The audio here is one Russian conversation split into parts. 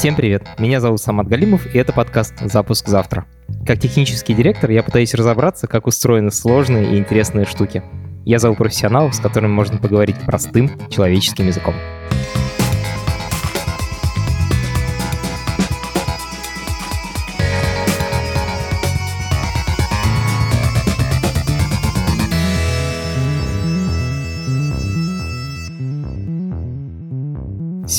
Всем привет, меня зовут Самат Галимов, и это подкаст «Запуск завтра». Как технический директор я пытаюсь разобраться, как устроены сложные и интересные штуки. Я зову профессионалов, с которыми можно поговорить простым человеческим языком.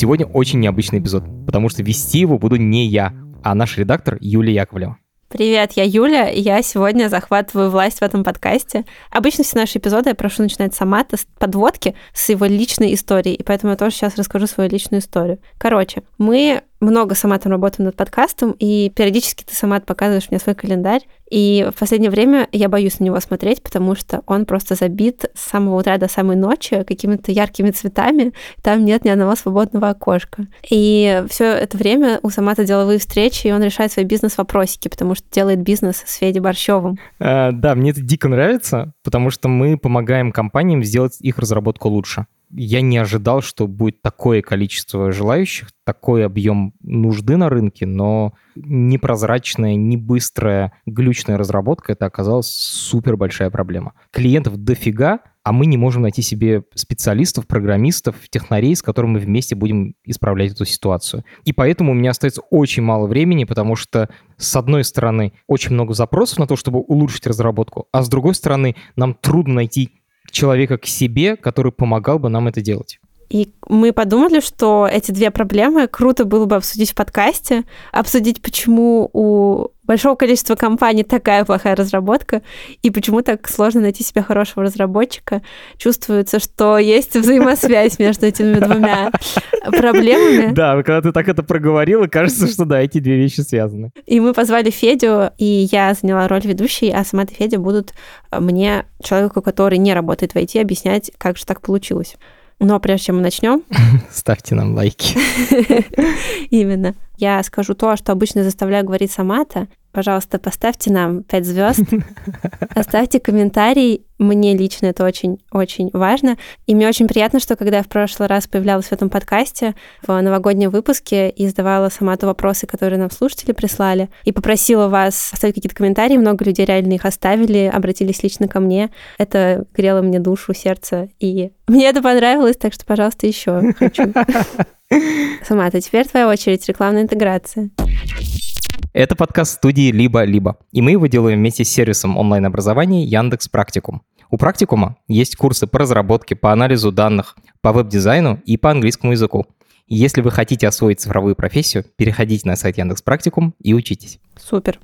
Сегодня очень необычный эпизод, потому что вести его буду не я, а наш редактор Юлия Яковлева. Привет, я Юля, и я сегодня захватываю власть в этом подкасте. Обычно все наши эпизоды я прошу начинать сама с подводки, с его личной истории, и поэтому я тоже сейчас расскажу свою личную историю. Короче, мы много сама там работаю над подкастом, и периодически ты сама показываешь мне свой календарь. И в последнее время я боюсь на него смотреть, потому что он просто забит с самого утра до самой ночи какими-то яркими цветами. Там нет ни одного свободного окошка. И все это время у Самата деловые встречи, и он решает свои бизнес-вопросики, потому что делает бизнес с Федей Борщевым. А, да, мне это дико нравится, потому что мы помогаем компаниям сделать их разработку лучше я не ожидал, что будет такое количество желающих, такой объем нужды на рынке, но непрозрачная, не быстрая, глючная разработка — это оказалась супер большая проблема. Клиентов дофига, а мы не можем найти себе специалистов, программистов, технарей, с которыми мы вместе будем исправлять эту ситуацию. И поэтому у меня остается очень мало времени, потому что, с одной стороны, очень много запросов на то, чтобы улучшить разработку, а с другой стороны, нам трудно найти человека к себе, который помогал бы нам это делать. И мы подумали, что эти две проблемы круто было бы обсудить в подкасте, обсудить, почему у большого количества компаний такая плохая разработка, и почему так сложно найти себе хорошего разработчика. Чувствуется, что есть взаимосвязь между этими двумя проблемами. Да, когда ты так это проговорила, кажется, что да, эти две вещи связаны. И мы позвали Федю, и я заняла роль ведущей, а сама Федя будут мне, человеку, который не работает в IT, объяснять, как же так получилось. Но прежде чем мы начнем... Ставьте нам лайки. Именно. Я скажу то, что обычно заставляю говорить сама-то. Пожалуйста, поставьте нам 5 звезд, оставьте комментарий. Мне лично это очень-очень важно. И мне очень приятно, что когда я в прошлый раз появлялась в этом подкасте, в новогоднем выпуске, и задавала сама то вопросы, которые нам слушатели прислали, и попросила вас оставить какие-то комментарии, много людей реально их оставили, обратились лично ко мне. Это грело мне душу, сердце, и мне это понравилось, так что, пожалуйста, еще хочу. Сама, это теперь твоя очередь, рекламная интеграция. Это подкаст студии «Либо-либо», и мы его делаем вместе с сервисом онлайн-образования Яндекс Практикум. У Практикума есть курсы по разработке, по анализу данных, по веб-дизайну и по английскому языку. Если вы хотите освоить цифровую профессию, переходите на сайт Яндекс Практикум и учитесь. Супер.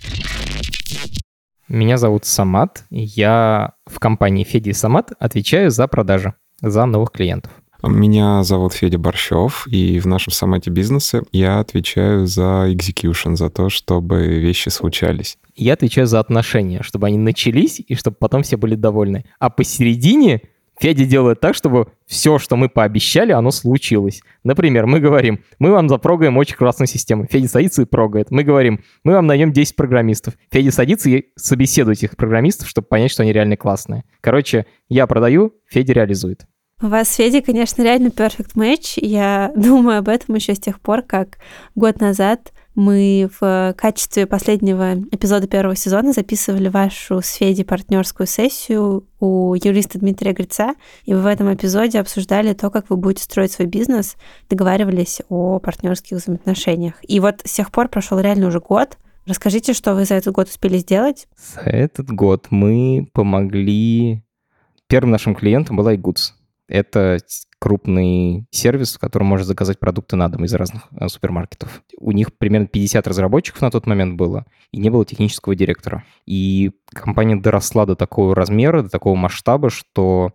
Меня зовут Самат. Я в компании Феди Самат отвечаю за продажи, за новых клиентов. Меня зовут Федя Борщев, и в нашем самате бизнеса я отвечаю за execution, за то, чтобы вещи случались. Я отвечаю за отношения, чтобы они начались, и чтобы потом все были довольны. А посередине Федя делает так, чтобы все, что мы пообещали, оно случилось. Например, мы говорим, мы вам запрогаем очень классную систему. Федя садится и прогает. Мы говорим, мы вам найдем 10 программистов. Федя садится и собеседует этих программистов, чтобы понять, что они реально классные. Короче, я продаю, Федя реализует. У вас с Федей, конечно, реально perfect match. Я думаю об этом еще с тех пор, как год назад мы в качестве последнего эпизода первого сезона записывали вашу с Федей партнерскую сессию у юриста Дмитрия Грица, и в этом эпизоде обсуждали то, как вы будете строить свой бизнес, договаривались о партнерских взаимоотношениях. И вот с тех пор прошел реально уже год. Расскажите, что вы за этот год успели сделать? За этот год мы помогли... Первым нашим клиентом была iGoods. Это крупный сервис, в котором можно заказать продукты на дом из разных э, супермаркетов. У них примерно 50 разработчиков на тот момент было, и не было технического директора. И компания доросла до такого размера, до такого масштаба, что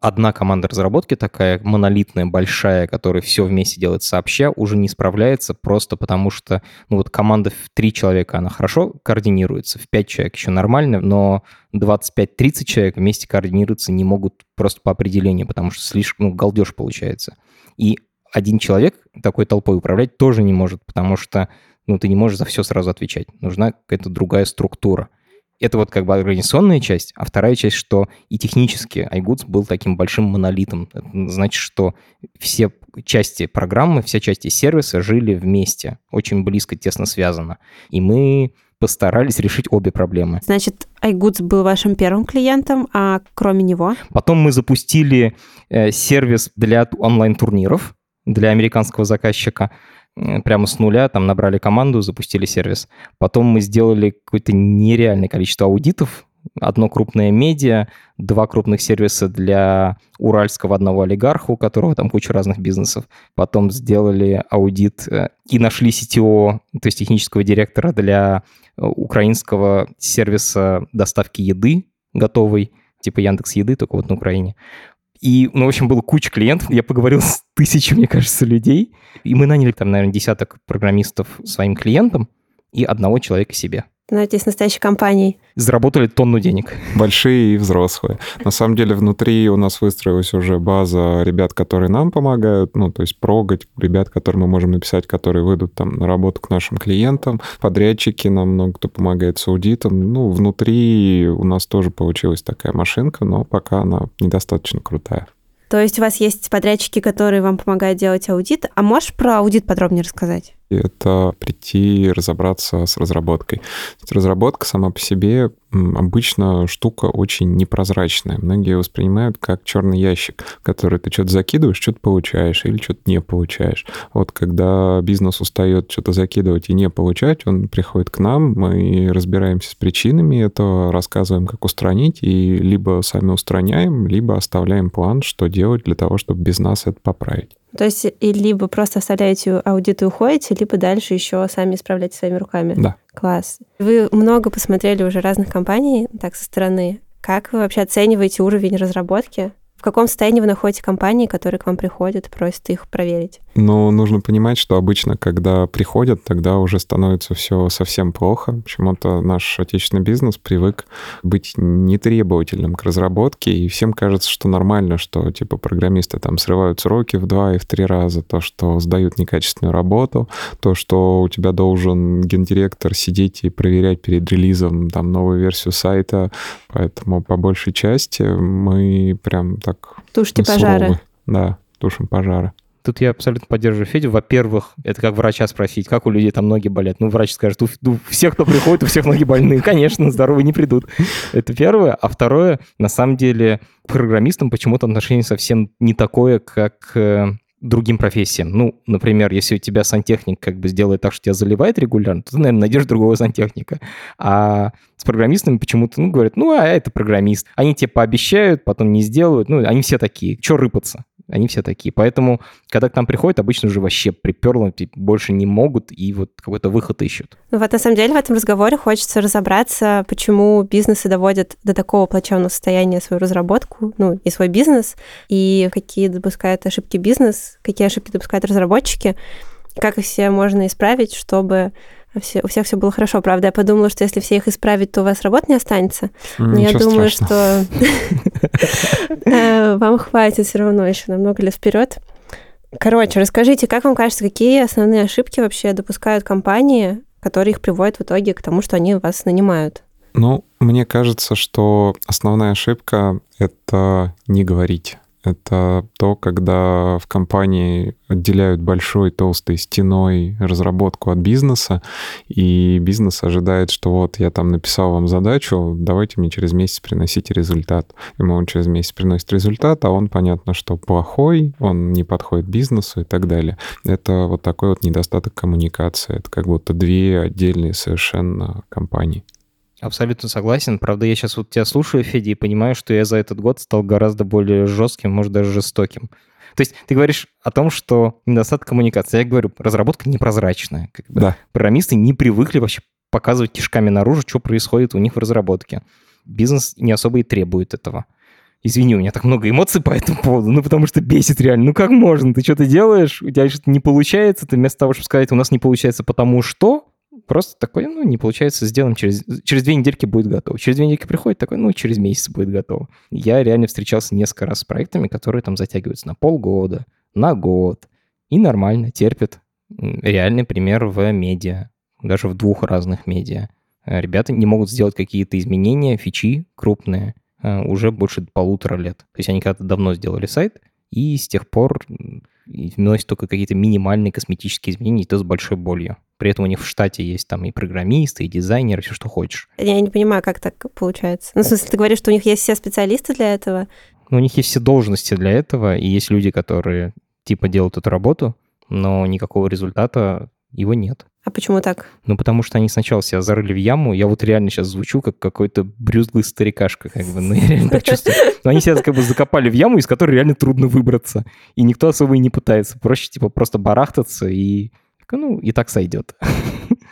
одна команда разработки такая монолитная, большая, которая все вместе делает сообща, уже не справляется просто потому, что ну вот команда в три человека, она хорошо координируется, в пять человек еще нормально, но 25-30 человек вместе координироваться не могут просто по определению, потому что слишком ну, галдеж получается. И один человек такой толпой управлять тоже не может, потому что ну, ты не можешь за все сразу отвечать. Нужна какая-то другая структура. Это вот как бы организационная часть, а вторая часть, что и технически iGoods был таким большим монолитом. Это значит, что все части программы, все части сервиса жили вместе, очень близко, тесно связано. И мы постарались решить обе проблемы. Значит, iGoods был вашим первым клиентом, а кроме него? Потом мы запустили э, сервис для онлайн-турниров для американского заказчика прямо с нуля, там набрали команду, запустили сервис. Потом мы сделали какое-то нереальное количество аудитов, одно крупное медиа, два крупных сервиса для уральского одного олигарха, у которого там куча разных бизнесов. Потом сделали аудит э, и нашли CTO, то есть технического директора для э, украинского сервиса доставки еды готовой, типа Яндекс Еды, только вот на Украине. И, ну, в общем, было куча клиентов. Я поговорил с тысячей, мне кажется, людей. И мы наняли там, наверное, десяток программистов своим клиентам и одного человека себе становитесь настоящей компанией. Заработали тонну денег. Большие и взрослые. На самом деле внутри у нас выстроилась уже база ребят, которые нам помогают, ну, то есть прогать, ребят, которым мы можем написать, которые выйдут там на работу к нашим клиентам, подрядчики, нам много кто помогает с аудитом. Ну, внутри у нас тоже получилась такая машинка, но пока она недостаточно крутая. То есть у вас есть подрядчики, которые вам помогают делать аудит. А можешь про аудит подробнее рассказать? это прийти разобраться с разработкой. Разработка сама по себе обычно штука очень непрозрачная. Многие воспринимают как черный ящик, в который ты что-то закидываешь, что-то получаешь или что-то не получаешь. Вот когда бизнес устает что-то закидывать и не получать, он приходит к нам, мы разбираемся с причинами этого, рассказываем, как устранить, и либо сами устраняем, либо оставляем план, что делать для того, чтобы без нас это поправить. То есть и либо просто оставляете аудит и уходите, либо дальше еще сами исправляете своими руками. Да. Класс. Вы много посмотрели уже разных компаний так со стороны. Как вы вообще оцениваете уровень разработки? В каком состоянии вы находите компании, которые к вам приходят, просят их проверить? Но нужно понимать, что обычно, когда приходят, тогда уже становится все совсем плохо. Почему-то наш отечественный бизнес привык быть нетребовательным к разработке, и всем кажется, что нормально, что типа программисты там срывают сроки в два и в три раза, то, что сдают некачественную работу, то, что у тебя должен гендиректор сидеть и проверять перед релизом там новую версию сайта. Поэтому по большей части мы прям так... Тушите пожары. Да, тушим пожары. Тут я абсолютно поддерживаю Федю. Во-первых, это как врача спросить, как у людей там ноги болят. Ну, врач скажет, у, у всех, кто приходит, у всех ноги больные. Конечно, здоровые не придут. Это первое. А второе, на самом деле, программистам почему-то отношение совсем не такое, как э, другим профессиям. Ну, например, если у тебя сантехник как бы сделает так, что тебя заливает регулярно, то ты, наверное, найдешь другого сантехника. А с программистами почему-то, ну, говорят, ну, а это программист. Они тебе пообещают, потом не сделают. Ну, они все такие. Че рыпаться? Они все такие. Поэтому, когда к нам приходят, обычно уже вообще приперло, больше не могут и вот какой-то выход ищут. Ну вот на самом деле в этом разговоре хочется разобраться, почему бизнесы доводят до такого плачевного состояния свою разработку, ну и свой бизнес, и какие допускают ошибки бизнес, какие ошибки допускают разработчики, как их все можно исправить, чтобы все, у всех все было хорошо. Правда, я подумала, что если все их исправить, то у вас работы не останется. Но я думаю, что э, вам хватит все равно еще на много лет вперед. Короче, расскажите, как вам кажется, какие основные ошибки вообще допускают компании, которые их приводят в итоге к тому, что они вас нанимают? Ну, мне кажется, что основная ошибка — это не говорить. Это то, когда в компании отделяют большой толстой стеной разработку от бизнеса, и бизнес ожидает, что вот я там написал вам задачу, давайте мне через месяц приносите результат. Ему он через месяц приносит результат, а он, понятно, что плохой, он не подходит бизнесу и так далее. Это вот такой вот недостаток коммуникации. Это как будто две отдельные совершенно компании. Абсолютно согласен. Правда, я сейчас вот тебя слушаю, Федя, и понимаю, что я за этот год стал гораздо более жестким, может, даже жестоким. То есть ты говоришь о том, что недостаток коммуникации. Я говорю, разработка непрозрачная. Как бы. Да. Программисты не привыкли вообще показывать кишками наружу, что происходит у них в разработке. Бизнес не особо и требует этого. Извини, у меня так много эмоций по этому поводу, ну потому что бесит реально. Ну как можно? Ты что-то делаешь, у тебя что-то не получается, ты вместо того, чтобы сказать, у нас не получается потому что, Просто такой, ну, не получается, сделаем через... Через две недельки будет готово. Через две недельки приходит такой, ну, через месяц будет готово. Я реально встречался несколько раз с проектами, которые там затягиваются на полгода, на год. И нормально, терпят. Реальный пример в медиа. Даже в двух разных медиа. э, ребята не могут сделать какие-то изменения, фичи крупные э, уже больше полутора лет. То есть они когда-то давно сделали сайт, и с тех пор вносят только какие-то минимальные косметические изменения, и то с большой болью. При этом у них в штате есть там и программисты, и дизайнеры, все, что хочешь. Я не понимаю, как так получается. Ну, в смысле, ты говоришь, что у них есть все специалисты для этого? Ну, у них есть все должности для этого, и есть люди, которые типа делают эту работу, но никакого результата его нет. А почему так? Ну, потому что они сначала себя зарыли в яму. Я вот реально сейчас звучу как какой-то брюзглый старикашка, как бы, ну, я реально так чувствую. Но они себя как бы закопали в яму, из которой реально трудно выбраться. И никто особо и не пытается. Проще, типа, просто барахтаться и, ну, и так сойдет.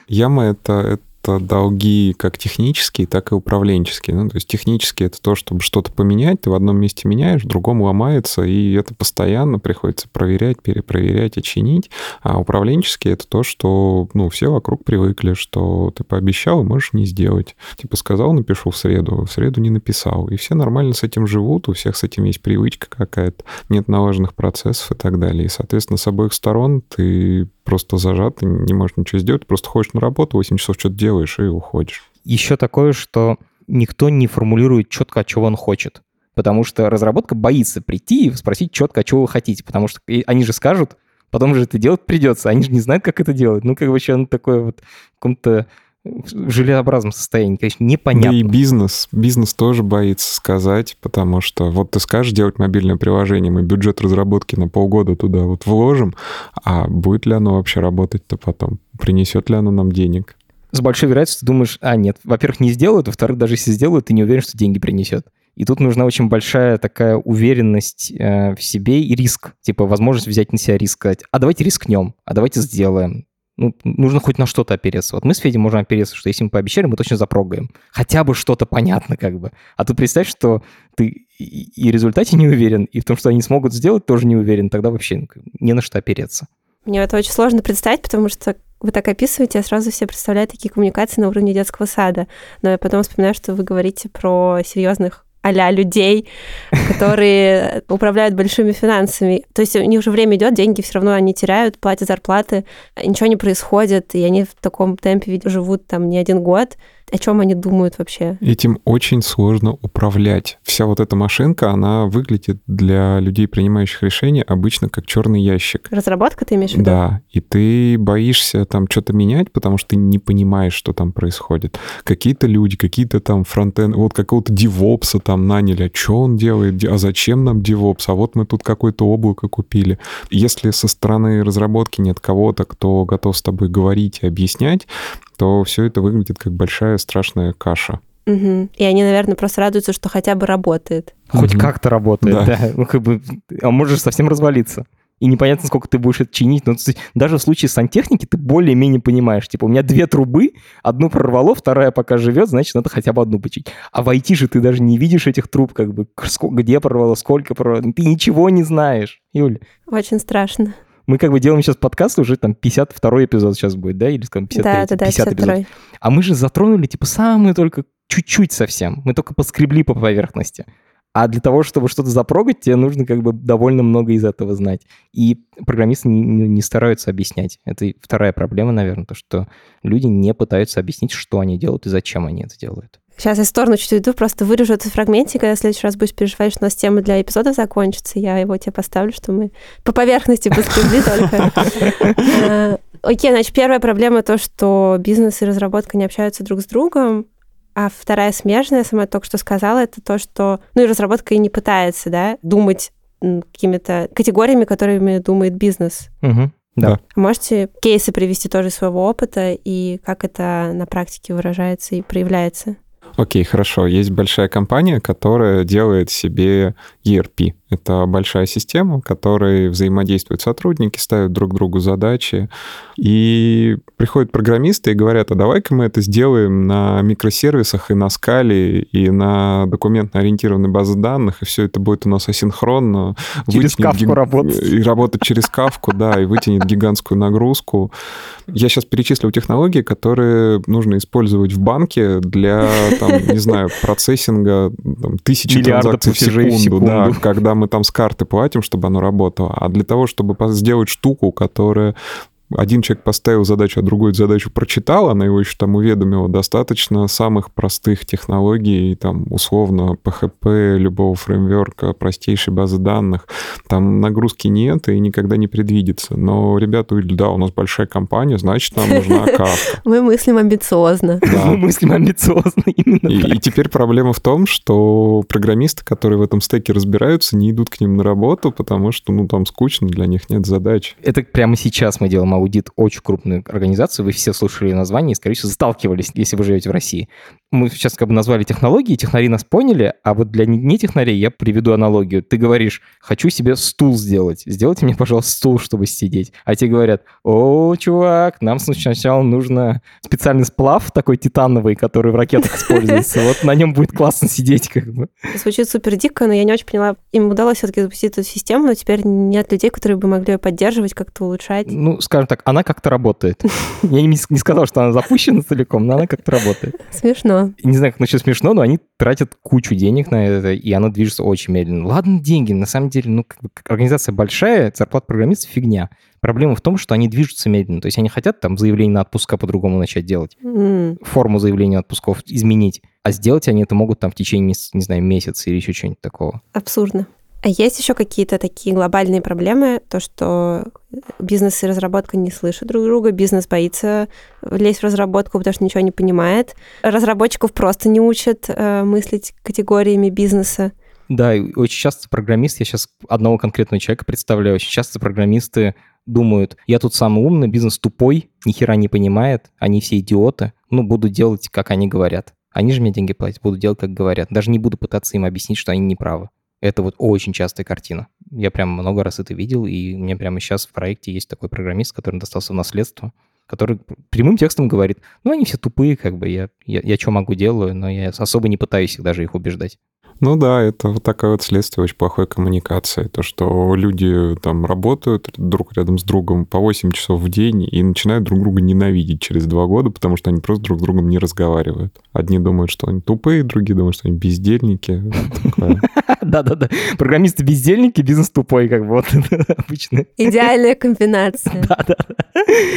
Яма — это, это долги как технические, так и управленческие. Ну, то есть технические — это то, чтобы что-то поменять, ты в одном месте меняешь, в другом ломается, и это постоянно приходится проверять, перепроверять и. А управленческие — это то, что ну, все вокруг привыкли, что ты пообещал и можешь не сделать. Типа сказал, напишу в среду, в среду не написал. И все нормально с этим живут, у всех с этим есть привычка какая-то, нет налаженных процессов и так далее. И, соответственно, с обоих сторон ты просто зажат, ты не можешь ничего сделать, просто ходишь на работу, 8 часов что-то делаешь и уходишь. Еще такое, что никто не формулирует четко, чего он хочет. Потому что разработка боится прийти и спросить четко, чего вы хотите. Потому что они же скажут, потом же это делать придется. Они же не знают, как это делать. Ну, как бы еще такое вот в каком-то в желеобразном состоянии, конечно, непонятно. Да и бизнес, бизнес тоже боится сказать, потому что вот ты скажешь делать мобильное приложение, мы бюджет разработки на полгода туда вот вложим, а будет ли оно вообще работать-то потом? Принесет ли оно нам денег? С большой вероятностью ты думаешь, а, нет, во-первых, не сделают, во-вторых, даже если сделают, ты не уверен, что деньги принесет. И тут нужна очень большая такая уверенность э, в себе и риск. Типа возможность взять на себя риск, сказать, а давайте рискнем, а давайте сделаем ну, нужно хоть на что-то опереться. Вот мы с Федей можем опереться, что если мы пообещали, мы точно запрогаем. Хотя бы что-то понятно как бы. А ты представь, что ты и в результате не уверен, и в том, что они смогут сделать, тоже не уверен. Тогда вообще ну, не на что опереться. Мне это очень сложно представить, потому что вы так описываете, я сразу все представляю такие коммуникации на уровне детского сада. Но я потом вспоминаю, что вы говорите про серьезных а людей, которые управляют большими финансами. То есть у них уже время идет, деньги все равно они теряют, платят зарплаты, ничего не происходит, и они в таком темпе живут там не один год о чем они думают вообще. Этим очень сложно управлять. Вся вот эта машинка, она выглядит для людей, принимающих решения, обычно как черный ящик. Разработка ты имеешь в виду? Да, и ты боишься там что-то менять, потому что ты не понимаешь, что там происходит. Какие-то люди, какие-то там фронтенд, вот какого-то девопса там наняли, а что он делает, а зачем нам девопс, а вот мы тут какое-то облако купили. Если со стороны разработки нет кого-то, кто готов с тобой говорить и объяснять, то все это выглядит как большая страшная каша. Угу. И они, наверное, просто радуются, что хотя бы работает. Хоть угу. как-то работает, да. да. Ну, как бы, а можешь совсем развалиться. И непонятно, сколько ты будешь это чинить. Но даже в случае сантехники ты более-менее понимаешь. Типа, у меня две трубы, одну прорвало, вторая пока живет, значит, надо хотя бы одну починить. А в IT же ты даже не видишь этих труб, как бы, где прорвало, сколько прорвало. Ты ничего не знаешь, Юль. Очень страшно. Мы как бы делаем сейчас подкаст, уже там 52 эпизод сейчас будет, да? Или, скажем, 53 да, да, да, 50 эпизод. А мы же затронули, типа, самые только чуть-чуть совсем. Мы только поскребли по поверхности. А для того, чтобы что-то запрогать, тебе нужно как бы довольно много из этого знать. И программисты не, не стараются объяснять. Это вторая проблема, наверное, то, что люди не пытаются объяснить, что они делают и зачем они это делают. Сейчас я в сторону чуть иду, просто вырежу этот фрагментик, когда в следующий раз будешь переживать, что у нас тема для эпизода закончится, я его тебе поставлю, что мы по поверхности поскребли только. Э, окей, значит, первая проблема то, что бизнес и разработка не общаются друг с другом, а вторая смежная, сама только что сказала, это то, что, ну и разработка и не пытается, да, думать какими-то категориями, которыми думает бизнес. Угу. Да. Можете кейсы привести тоже своего опыта и как это на практике выражается и проявляется? Окей, хорошо. Есть большая компания, которая делает себе ERP. Это большая система, в которой взаимодействуют сотрудники, ставят друг другу задачи. И приходят программисты и говорят, а давай-ка мы это сделаем на микросервисах и на скале, и на документно-ориентированной базе данных, и все это будет у нас асинхронно. Через кавку гиг... работать. И работать через кавку, да, и вытянет гигантскую нагрузку. Я сейчас перечислил технологии, которые нужно использовать в банке для, там, не знаю, процессинга там, тысячи транзакций в секунду, в секунду, да, когда мы там с карты платим, чтобы оно работало, а для того, чтобы сделать штуку, которая один человек поставил задачу, а другой задачу прочитал, она его еще там уведомила. Достаточно самых простых технологий, там, условно, PHP, любого фреймворка, простейшей базы данных. Там нагрузки нет и никогда не предвидится. Но ребята говорили, да, у нас большая компания, значит, нам нужна кавка. Мы мыслим амбициозно. Мы мыслим амбициозно, именно и, и теперь проблема в том, что программисты, которые в этом стеке разбираются, не идут к ним на работу, потому что, ну, там скучно, для них нет задач. Это прямо сейчас мы делаем аудит очень крупной организации. Вы все слушали название и, скорее всего, сталкивались, если вы живете в России. Мы сейчас как бы назвали технологии, технари нас поняли, а вот для не технарей я приведу аналогию. Ты говоришь, хочу себе стул сделать. Сделайте мне, пожалуйста, стул, чтобы сидеть. А те говорят, о, чувак, нам сначала нужно специальный сплав такой титановый, который в ракетах используется. Вот на нем будет классно сидеть как бы. Звучит супер дико, но я не очень поняла. Им удалось все-таки запустить эту систему, но теперь нет людей, которые бы могли ее поддерживать, как-то улучшать. Ну, скажем так, она как-то работает. Я не сказал, что она запущена целиком, но она как-то работает. Смешно. Не знаю, как насчет смешно, но они тратят кучу денег на это, и оно движется очень медленно. Ладно, деньги, на самом деле, ну, как бы, организация большая, зарплата программистов фигня. Проблема в том, что они движутся медленно. То есть они хотят там заявление на отпуска по-другому начать делать, Mm. форму заявления отпусков изменить, а сделать они это могут там в течение, не знаю, месяца или еще чего-нибудь такого. Абсурдно. А есть еще какие-то такие глобальные проблемы, то, что бизнес и разработка не слышат друг друга, бизнес боится лезть в разработку, потому что ничего не понимает. Разработчиков просто не учат э, мыслить категориями бизнеса. Да, очень часто программисты, я сейчас одного конкретного человека представляю, очень часто программисты думают, я тут самый умный, бизнес тупой, ни хера не понимает, они все идиоты, ну, буду делать, как они говорят. Они же мне деньги платят, буду делать, как говорят. Даже не буду пытаться им объяснить, что они не правы. Это вот очень частая картина. Я прям много раз это видел, и у меня прямо сейчас в проекте есть такой программист, который достался в наследство, который прямым текстом говорит, ну, они все тупые, как бы, я, я, я что могу делаю, но я особо не пытаюсь их даже их убеждать. Ну да, это вот такое вот следствие очень плохой коммуникации. То, что люди там работают друг рядом с другом по 8 часов в день и начинают друг друга ненавидеть через два года, потому что они просто друг с другом не разговаривают. Одни думают, что они тупые, другие думают, что они бездельники. Да-да-да. Программисты бездельники, бизнес тупой, как бы вот обычно. Идеальная комбинация. Да-да.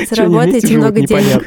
Заработаете много денег.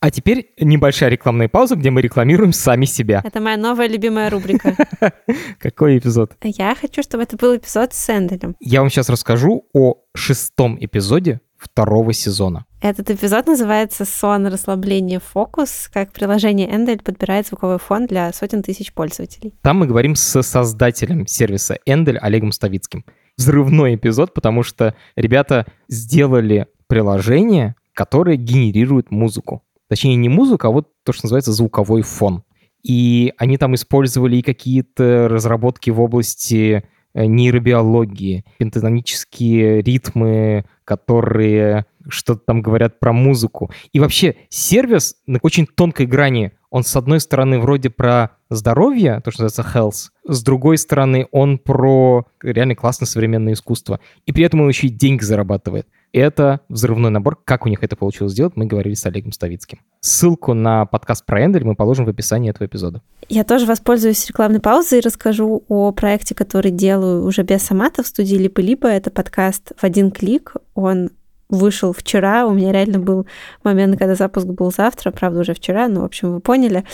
А теперь небольшая рекламная пауза, где мы рекламируем сами себя. Это моя новая любимая рубрика. Какой эпизод? Я хочу, чтобы это был эпизод с Энделем. Я вам сейчас расскажу о шестом эпизоде второго сезона. Этот эпизод называется «Сон, расслабление, фокус», как приложение Эндель подбирает звуковой фон для сотен тысяч пользователей. Там мы говорим с создателем сервиса Эндель Олегом Ставицким. Взрывной эпизод, потому что ребята сделали приложение, которое генерирует музыку. Точнее, не музыку, а вот то, что называется звуковой фон. И они там использовали и какие-то разработки в области э, нейробиологии, пентатонические ритмы, которые что-то там говорят про музыку. И вообще сервис на очень тонкой грани. Он, с одной стороны, вроде про здоровье, то, что называется health, с другой стороны, он про реально классное современное искусство. И при этом он еще и деньги зарабатывает. Это взрывной набор. Как у них это получилось сделать, мы говорили с Олегом Ставицким. Ссылку на подкаст про Эндель мы положим в описании этого эпизода. Я тоже воспользуюсь рекламной паузой и расскажу о проекте, который делаю уже без Самата в студии Липа-Липа. Это подкаст в один клик. Он вышел вчера. У меня реально был момент, когда запуск был завтра, правда, уже вчера, но, в общем, вы поняли.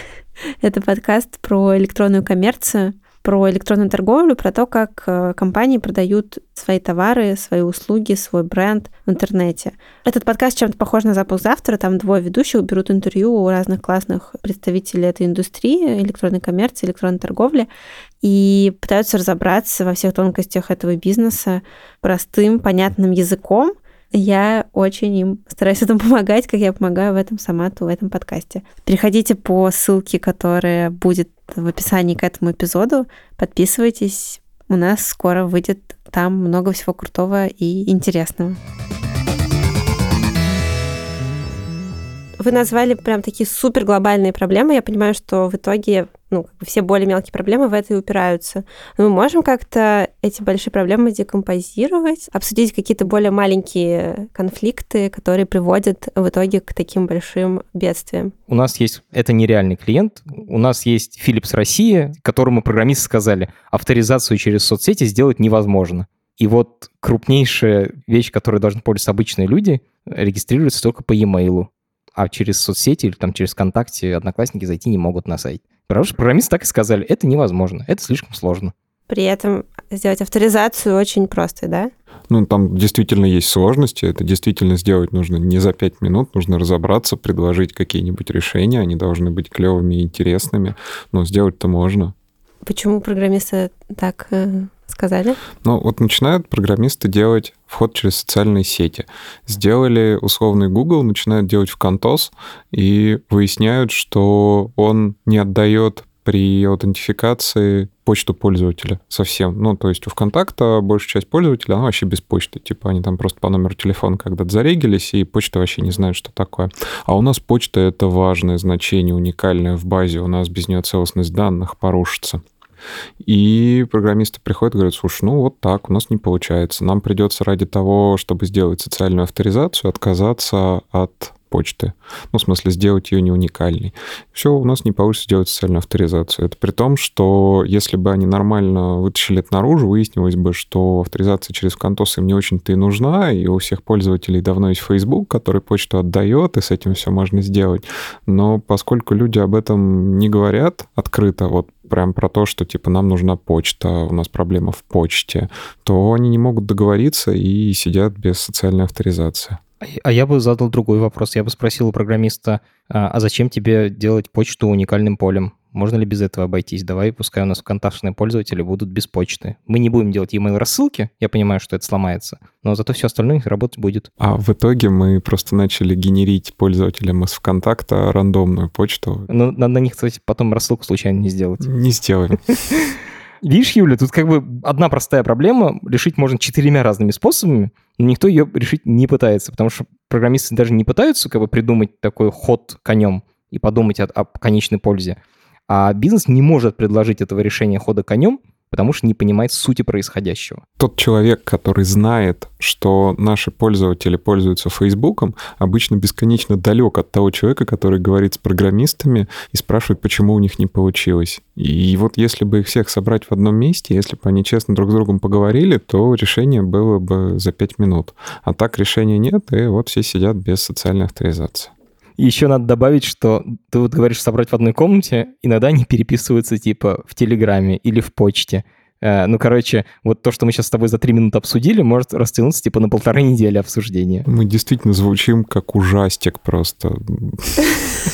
Это подкаст про электронную коммерцию про электронную торговлю, про то, как э, компании продают свои товары, свои услуги, свой бренд в интернете. Этот подкаст чем-то похож на «Запуск завтра». Там двое ведущих берут интервью у разных классных представителей этой индустрии, электронной коммерции, электронной торговли, и пытаются разобраться во всех тонкостях этого бизнеса простым, понятным языком, я очень им стараюсь этому помогать, как я помогаю в этом Самату, в этом подкасте. Переходите по ссылке, которая будет в описании к этому эпизоду. Подписывайтесь. У нас скоро выйдет там много всего крутого и интересного. Вы назвали прям такие супер глобальные проблемы. Я понимаю, что в итоге ну, все более мелкие проблемы в это и упираются. Но мы можем как-то эти большие проблемы декомпозировать, обсудить какие-то более маленькие конфликты, которые приводят в итоге к таким большим бедствиям. У нас есть, это нереальный клиент, у нас есть Philips Россия, которому программисты сказали, авторизацию через соцсети сделать невозможно. И вот крупнейшая вещь, которой должны пользоваться обычные люди, регистрируется только по e-mail. А через соцсети или там через ВКонтакте одноклассники зайти не могут на сайт. Потому что программисты так и сказали, это невозможно, это слишком сложно. При этом сделать авторизацию очень просто, да? Ну, там действительно есть сложности. Это действительно сделать нужно не за пять минут. Нужно разобраться, предложить какие-нибудь решения. Они должны быть клевыми и интересными. Но сделать-то можно. Почему программисты так э, сказали? Ну, вот начинают программисты делать вход через социальные сети. Сделали условный Google, начинают делать в Контос и выясняют, что он не отдает при аутентификации почту пользователя совсем. Ну, то есть у ВКонтакта большая часть пользователей, она вообще без почты. Типа они там просто по номеру телефона когда-то зарегились, и почта вообще не знает, что такое. А у нас почта — это важное значение, уникальное в базе. У нас без нее целостность данных порушится. И программисты приходят и говорят, слушай, ну вот так, у нас не получается. Нам придется ради того, чтобы сделать социальную авторизацию, отказаться от почты. Ну, в смысле, сделать ее не уникальной. Все, у нас не получится сделать социальную авторизацию. Это при том, что если бы они нормально вытащили это наружу, выяснилось бы, что авторизация через Контос им не очень-то и нужна, и у всех пользователей давно есть Facebook, который почту отдает, и с этим все можно сделать. Но поскольку люди об этом не говорят открыто, вот прям про то, что типа нам нужна почта, у нас проблема в почте, то они не могут договориться и сидят без социальной авторизации. А я бы задал другой вопрос. Я бы спросил у программиста, а, а зачем тебе делать почту уникальным полем? Можно ли без этого обойтись? Давай, пускай у нас контактные пользователи будут без почты. Мы не будем делать e-mail рассылки, я понимаю, что это сломается, но зато все остальное работать будет. А в итоге мы просто начали генерить пользователям из ВКонтакта рандомную почту. Ну, надо на них, кстати, потом рассылку случайно не сделать. Не сделаем. Видишь, Юля, тут как бы одна простая проблема решить можно четырьмя разными способами, но никто ее решить не пытается, потому что программисты даже не пытаются как бы придумать такой ход конем и подумать о, о конечной пользе. А бизнес не может предложить этого решения хода конем, потому что не понимает сути происходящего. Тот человек, который знает, что наши пользователи пользуются Фейсбуком, обычно бесконечно далек от того человека, который говорит с программистами и спрашивает, почему у них не получилось. И вот если бы их всех собрать в одном месте, если бы они честно друг с другом поговорили, то решение было бы за пять минут. А так решения нет, и вот все сидят без социальной авторизации. Еще надо добавить, что ты вот говоришь собрать в одной комнате, иногда они переписываются типа в Телеграме или в почте. Э, ну, короче, вот то, что мы сейчас с тобой за три минуты обсудили, может растянуться типа на полторы недели обсуждения. Мы действительно звучим как ужастик просто.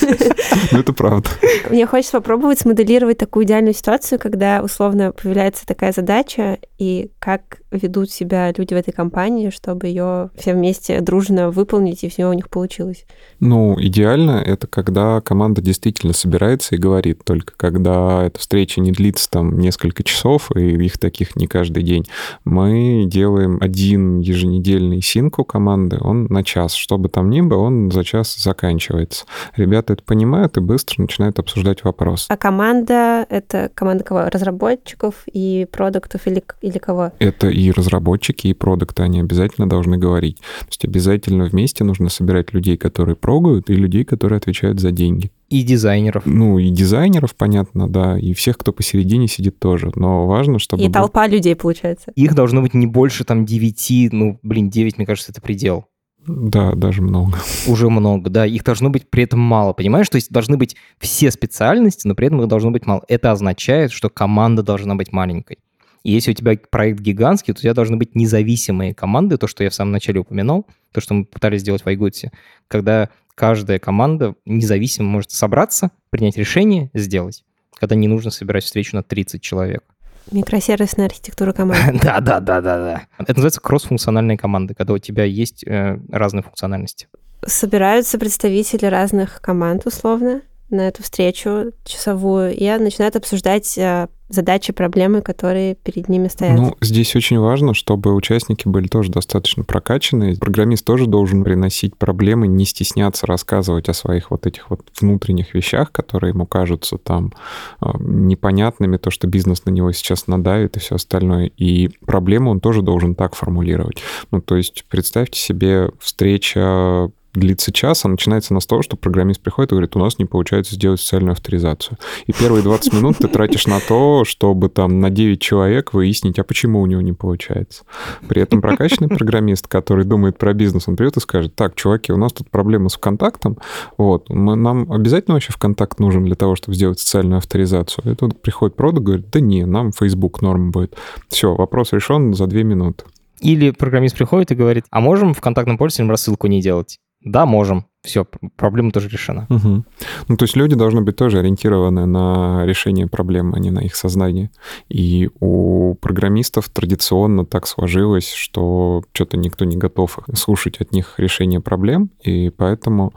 Ну, это правда. Мне хочется попробовать смоделировать такую идеальную ситуацию, когда условно появляется такая задача, и как ведут себя люди в этой компании, чтобы ее все вместе дружно выполнить, и все у них получилось. Ну, идеально это когда команда действительно собирается и говорит, только когда эта встреча не длится там несколько часов, и их таких не каждый день, мы делаем один еженедельный синк у команды, он на час, что бы там ни было, он за час заканчивается. Ребята это понимают и быстро начинают обсуждать вопрос. А команда — это команда кого? Разработчиков и продуктов или, или кого? Это и разработчики, и продукты, они обязательно должны говорить. То есть обязательно вместе нужно собирать людей, которые прогают, и людей, которые отвечают за деньги. И дизайнеров. Ну, и дизайнеров, понятно, да, и всех, кто посередине сидит тоже. Но важно, чтобы... И толпа людей, получается. Их должно быть не больше там 9, ну, блин, 9, мне кажется, это предел. Да, даже много. Уже много, да. Их должно быть при этом мало, понимаешь? То есть должны быть все специальности, но при этом их должно быть мало. Это означает, что команда должна быть маленькой. И если у тебя проект гигантский, то у тебя должны быть независимые команды, то, что я в самом начале упоминал, то, что мы пытались сделать в iGoodS, когда каждая команда независимо может собраться, принять решение, сделать, когда не нужно собирать встречу на 30 человек. Микросервисная архитектура команды. Да, да, да, да, да. Это называется кросс-функциональные команды, когда у тебя есть э, разные функциональности. Собираются представители разных команд, условно, на эту встречу часовую и начинают обсуждать э, задачи, проблемы, которые перед ними стоят. Ну, здесь очень важно, чтобы участники были тоже достаточно прокачаны. Программист тоже должен приносить проблемы, не стесняться рассказывать о своих вот этих вот внутренних вещах, которые ему кажутся там э, непонятными, то, что бизнес на него сейчас надавит и все остальное. И проблему он тоже должен так формулировать. Ну, то есть представьте себе встреча длится час, а начинается она с того, что программист приходит и говорит, у нас не получается сделать социальную авторизацию. И первые 20 минут ты тратишь на то, чтобы там на 9 человек выяснить, а почему у него не получается. При этом прокачанный программист, который думает про бизнес, он придет и скажет, так, чуваки, у нас тут проблема с ВКонтактом, вот, мы, нам обязательно вообще ВКонтакт нужен для того, чтобы сделать социальную авторизацию. И тут приходит продукт, говорит, да не, нам Facebook норм будет. Все, вопрос решен за 2 минуты. Или программист приходит и говорит, а можем в контактном пользователям рассылку не делать? Да, можем. Все, проблема тоже решена. Угу. Ну, то есть люди должны быть тоже ориентированы на решение проблем, а не на их сознание. И у программистов традиционно так сложилось, что что-то никто не готов слушать от них решение проблем, и поэтому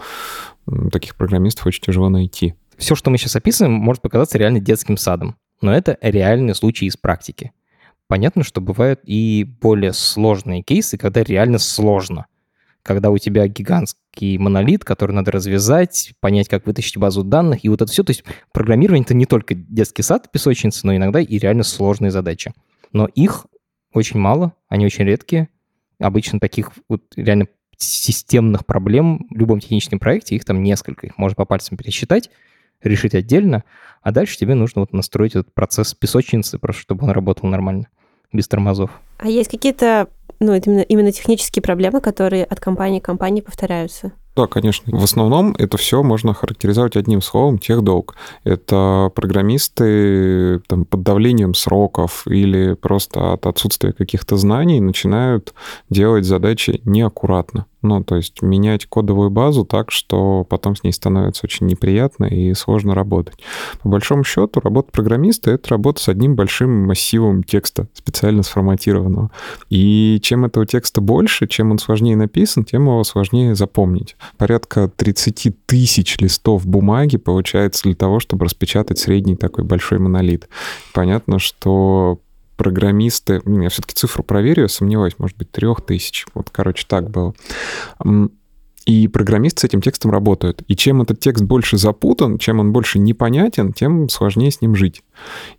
таких программистов очень тяжело найти. Все, что мы сейчас описываем, может показаться реально детским садом, но это реальный случай из практики. Понятно, что бывают и более сложные кейсы, когда реально сложно – когда у тебя гигантский монолит, который надо развязать, понять, как вытащить базу данных, и вот это все. То есть программирование — это не только детский сад, песочница, но иногда и реально сложные задачи. Но их очень мало, они очень редкие. Обычно таких вот реально системных проблем в любом техническом проекте, их там несколько, их можно по пальцам пересчитать, решить отдельно, а дальше тебе нужно вот настроить этот процесс песочницы, просто чтобы он работал нормально, без тормозов. А есть какие-то ну, это именно, именно технические проблемы, которые от компании к компании повторяются. Да, конечно. В основном это все можно характеризовать одним словом – техдолг. Это программисты там, под давлением сроков или просто от отсутствия каких-то знаний начинают делать задачи неаккуратно. Ну, то есть менять кодовую базу так, что потом с ней становится очень неприятно и сложно работать. По большому счету, работа программиста — это работа с одним большим массивом текста, специально сформатированного. И чем этого текста больше, чем он сложнее написан, тем его сложнее запомнить. Порядка 30 тысяч листов бумаги получается для того, чтобы распечатать средний такой большой монолит. Понятно, что программисты, я все-таки цифру проверю, я сомневаюсь, может быть, трех тысяч. Вот, короче, так было. И программисты с этим текстом работают. И чем этот текст больше запутан, чем он больше непонятен, тем сложнее с ним жить.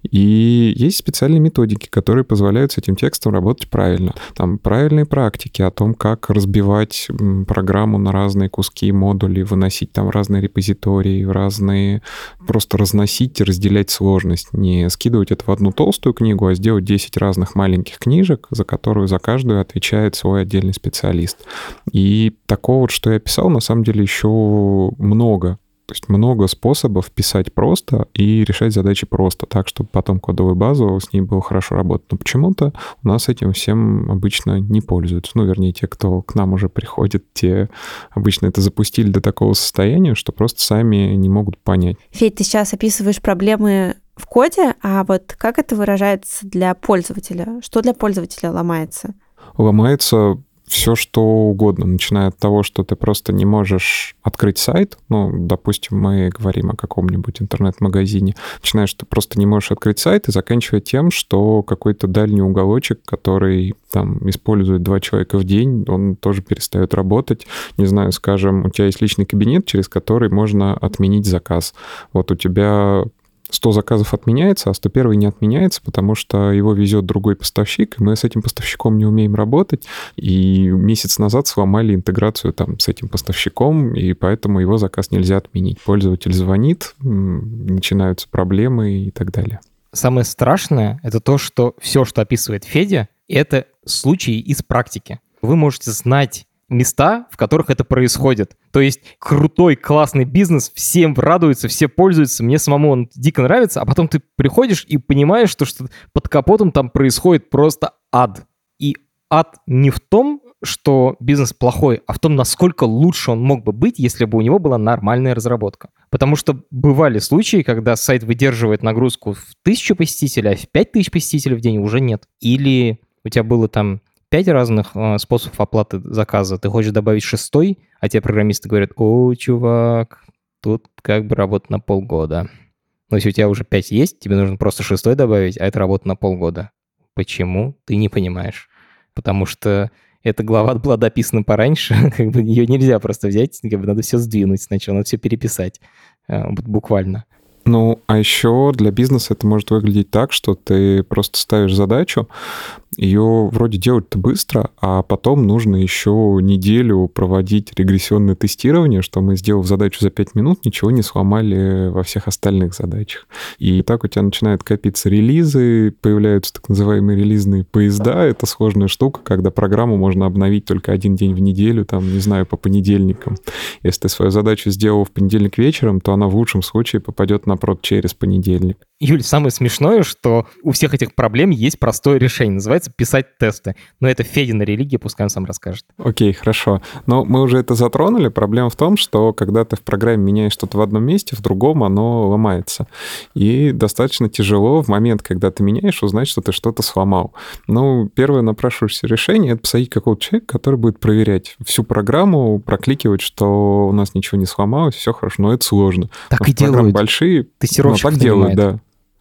И есть специальные методики, которые позволяют с этим текстом работать правильно. Там правильные практики о том, как разбивать программу на разные куски, модули, выносить там разные репозитории, разные... Просто разносить и разделять сложность. Не скидывать это в одну толстую книгу, а сделать 10 разных маленьких книжек, за которую, за каждую отвечает свой отдельный специалист. И такого вот, что я писал, на самом деле еще много. То есть много способов писать просто и решать задачи просто, так, чтобы потом кодовую базу с ней было хорошо работать. Но почему-то у нас этим всем обычно не пользуются. Ну, вернее, те, кто к нам уже приходит, те обычно это запустили до такого состояния, что просто сами не могут понять. Федь, ты сейчас описываешь проблемы в коде, а вот как это выражается для пользователя? Что для пользователя ломается? Ломается все что угодно, начиная от того, что ты просто не можешь открыть сайт, ну, допустим, мы говорим о каком-нибудь интернет-магазине, начиная, что ты просто не можешь открыть сайт и заканчивая тем, что какой-то дальний уголочек, который там использует два человека в день, он тоже перестает работать. Не знаю, скажем, у тебя есть личный кабинет, через который можно отменить заказ. Вот у тебя 100 заказов отменяется, а 101 не отменяется, потому что его везет другой поставщик, и мы с этим поставщиком не умеем работать. И месяц назад сломали интеграцию там с этим поставщиком, и поэтому его заказ нельзя отменить. Пользователь звонит, начинаются проблемы и так далее. Самое страшное — это то, что все, что описывает Федя, это случаи из практики. Вы можете знать места, в которых это происходит. То есть крутой, классный бизнес, всем радуется, все пользуются, мне самому он дико нравится, а потом ты приходишь и понимаешь, что, что под капотом там происходит просто ад. И ад не в том, что бизнес плохой, а в том, насколько лучше он мог бы быть, если бы у него была нормальная разработка. Потому что бывали случаи, когда сайт выдерживает нагрузку в тысячу посетителей, а в пять тысяч посетителей в день уже нет. Или у тебя было там пять разных э, способов оплаты заказа, ты хочешь добавить шестой, а тебе программисты говорят, о, чувак, тут как бы работа на полгода. Но если у тебя уже пять есть, тебе нужно просто шестой добавить, а это работа на полгода. Почему? Ты не понимаешь. Потому что эта глава была дописана пораньше, как бы ее нельзя просто взять, как бы надо все сдвинуть сначала, надо все переписать, э, буквально. Ну, а еще для бизнеса это может выглядеть так, что ты просто ставишь задачу, ее вроде делать-то быстро, а потом нужно еще неделю проводить регрессионное тестирование, что мы, сделав задачу за 5 минут, ничего не сломали во всех остальных задачах. И так у тебя начинают копиться релизы, появляются так называемые релизные поезда. Это сложная штука, когда программу можно обновить только один день в неделю, там, не знаю, по понедельникам. Если ты свою задачу сделал в понедельник вечером, то она в лучшем случае попадет на прод через понедельник. Юль, самое смешное, что у всех этих проблем есть простое решение. Называется писать тесты. Но это Федина религия, пускай он сам расскажет. Окей, хорошо. Но мы уже это затронули. Проблема в том, что когда ты в программе меняешь что-то в одном месте, в другом оно ломается. И достаточно тяжело в момент, когда ты меняешь, узнать, что ты что-то сломал. Ну, первое напрашивающееся решение — это посадить какого-то человека, который будет проверять всю программу, прокликивать, что у нас ничего не сломалось, все хорошо. Но это сложно. Так и делают. большие, Тестировщик ну, так делают, да.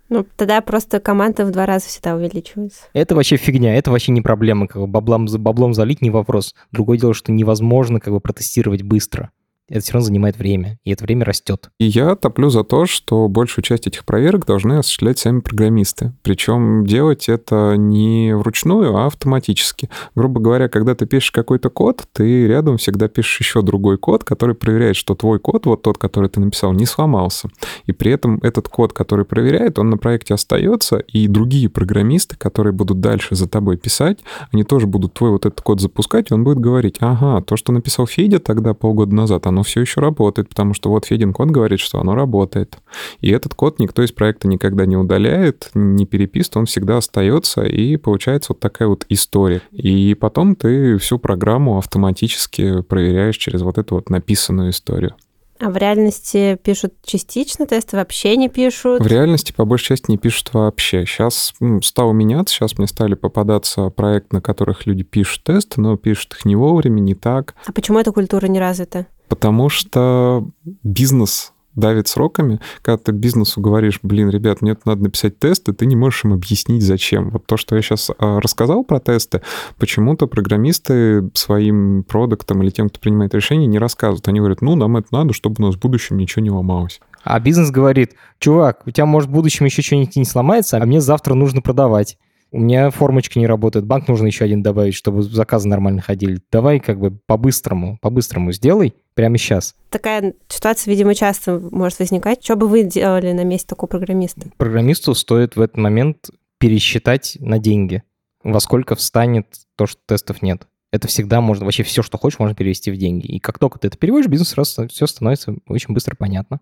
Ну, тогда просто команда в два раза всегда увеличивается. Это вообще фигня, это вообще не проблема. Как бы баблом, баблом залить не вопрос. Другое дело, что невозможно как бы протестировать быстро это все равно занимает время, и это время растет. И я топлю за то, что большую часть этих проверок должны осуществлять сами программисты. Причем делать это не вручную, а автоматически. Грубо говоря, когда ты пишешь какой-то код, ты рядом всегда пишешь еще другой код, который проверяет, что твой код, вот тот, который ты написал, не сломался. И при этом этот код, который проверяет, он на проекте остается, и другие программисты, которые будут дальше за тобой писать, они тоже будут твой вот этот код запускать, и он будет говорить, ага, то, что написал Федя тогда полгода назад, оно оно все еще работает, потому что вот Федин код говорит, что оно работает. И этот код никто из проекта никогда не удаляет, не переписывает, он всегда остается, и получается вот такая вот история. И потом ты всю программу автоматически проверяешь через вот эту вот написанную историю. А в реальности пишут частично тесты, вообще не пишут? В реальности по большей части не пишут вообще. Сейчас стало меняться, сейчас мне стали попадаться проекты, на которых люди пишут тесты, но пишут их не вовремя, не так. А почему эта культура не развита? Потому что бизнес давит сроками, когда ты бизнесу говоришь, блин, ребят, мне надо написать тесты, ты не можешь им объяснить, зачем. Вот то, что я сейчас а, рассказал про тесты, почему-то программисты своим продуктам или тем, кто принимает решения, не рассказывают. Они говорят, ну, нам это надо, чтобы у нас в будущем ничего не ломалось. А бизнес говорит, чувак, у тебя, может, в будущем еще что-нибудь не сломается, а мне завтра нужно продавать у меня формочка не работает, банк нужно еще один добавить, чтобы заказы нормально ходили. Давай как бы по-быстрому, по-быстрому сделай прямо сейчас. Такая ситуация, видимо, часто может возникать. Что бы вы делали на месте такого программиста? Программисту стоит в этот момент пересчитать на деньги, во сколько встанет то, что тестов нет. Это всегда можно, вообще все, что хочешь, можно перевести в деньги. И как только ты это переводишь, бизнес сразу все становится очень быстро понятно.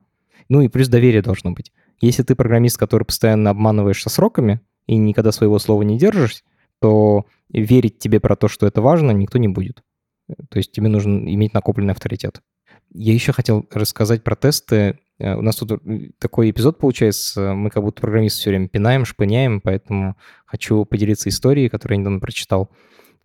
Ну и плюс доверие должно быть. Если ты программист, который постоянно обманываешь со сроками, и никогда своего слова не держишь, то верить тебе про то, что это важно, никто не будет. То есть тебе нужно иметь накопленный авторитет. Я еще хотел рассказать про тесты. Э, у нас тут такой эпизод получается, мы как будто программисты все время пинаем, шпыняем, поэтому хочу поделиться историей, которую я недавно прочитал,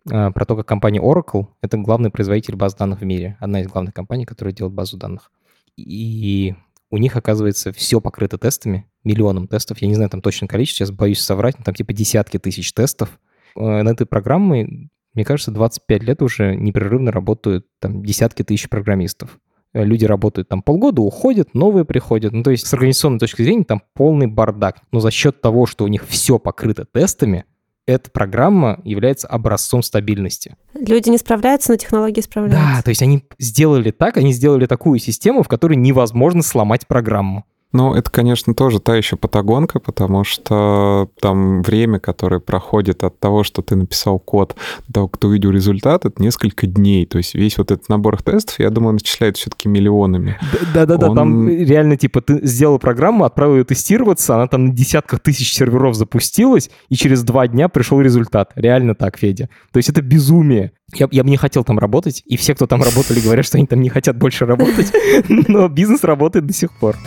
э, про то, как компания Oracle — это главный производитель баз данных в мире, одна из главных компаний, которая делает базу данных. И у них, оказывается, все покрыто тестами, миллионом тестов. Я не знаю там точное количество, сейчас боюсь соврать, но там типа десятки тысяч тестов. Э, над этой программой, мне кажется, 25 лет уже непрерывно работают там десятки тысяч программистов. Э, люди работают там полгода, уходят, новые приходят. Ну, то есть с организационной точки зрения там полный бардак. Но за счет того, что у них все покрыто тестами, эта программа является образцом стабильности. Люди не справляются, но технологии справляются. Да, то есть они сделали так, они сделали такую систему, в которой невозможно сломать программу. Ну, это, конечно, тоже та еще патагонка, потому что там время, которое проходит от того, что ты написал код, до того, кто увидел результат, это несколько дней. То есть весь вот этот набор тестов, я думаю, он начисляется все-таки миллионами. Да-да-да, он... там реально, типа, ты сделал программу, отправил ее тестироваться, она там на десятках тысяч серверов запустилась, и через два дня пришел результат. Реально так, Федя. То есть это безумие. Я, я бы не хотел там работать, и все, кто там работали, говорят, что они там не хотят больше работать, но бизнес работает до сих пор.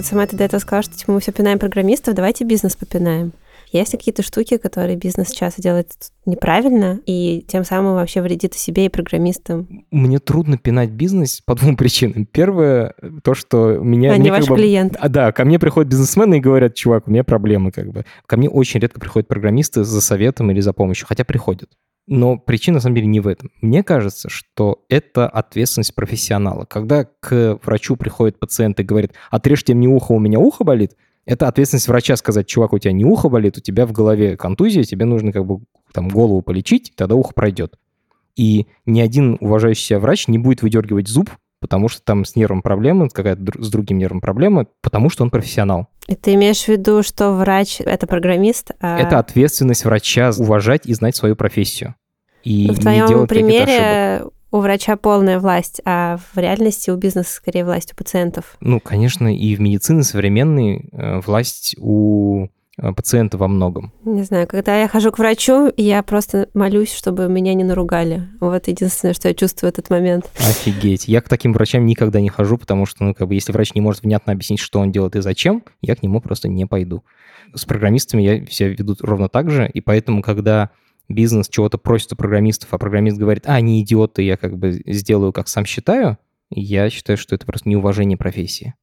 Вот сама ты до этого сказала, что типа, мы все пинаем программистов, давайте бизнес попинаем. Есть ли какие-то штуки, которые бизнес часто делает неправильно и тем самым вообще вредит и себе, и программистам? Мне трудно пинать бизнес по двум причинам. Первое, то, что меня... Они ваш как бы, клиент. А, да, ко мне приходят бизнесмены и говорят, чувак, у меня проблемы как бы. Ко мне очень редко приходят программисты за советом или за помощью, хотя приходят Но причина, на самом деле, не в этом. Мне кажется, что это ответственность профессионала. Когда к врачу приходит пациент и говорит, отрежьте мне ухо, у меня ухо болит, это ответственность врача сказать, чувак, у тебя не ухо болит, у тебя в голове контузия, тебе нужно как бы там голову полечить, тогда ухо пройдет. И ни один уважающий себя врач не будет выдергивать зуб, потому что там с нервом проблемы, какая-то с другим нервом проблема, потому что он профессионал. И ты имеешь в виду, что врач — это программист? А... Это ответственность врача уважать и знать свою профессию. И в твоем примере у врача полная власть, а в реальности у бизнеса скорее власть у пациентов. Ну, конечно, и в медицине современной э, власть у Э, пациента во многом. Не знаю, когда я хожу к врачу, я просто молюсь, чтобы меня не наругали. Вот единственное, что я чувствую в этот момент. Офигеть. Я к таким врачам никогда не хожу, потому что, ну, как бы, если врач не может внятно объяснить, что он делает и зачем, я к нему просто не пойду. С программистами я себя веду ровно так же, и поэтому, когда бизнес чего-то просит у программистов, а программист говорит, а, они идиоты, я как бы сделаю, как сам считаю, я считаю, что это просто неуважение профессии.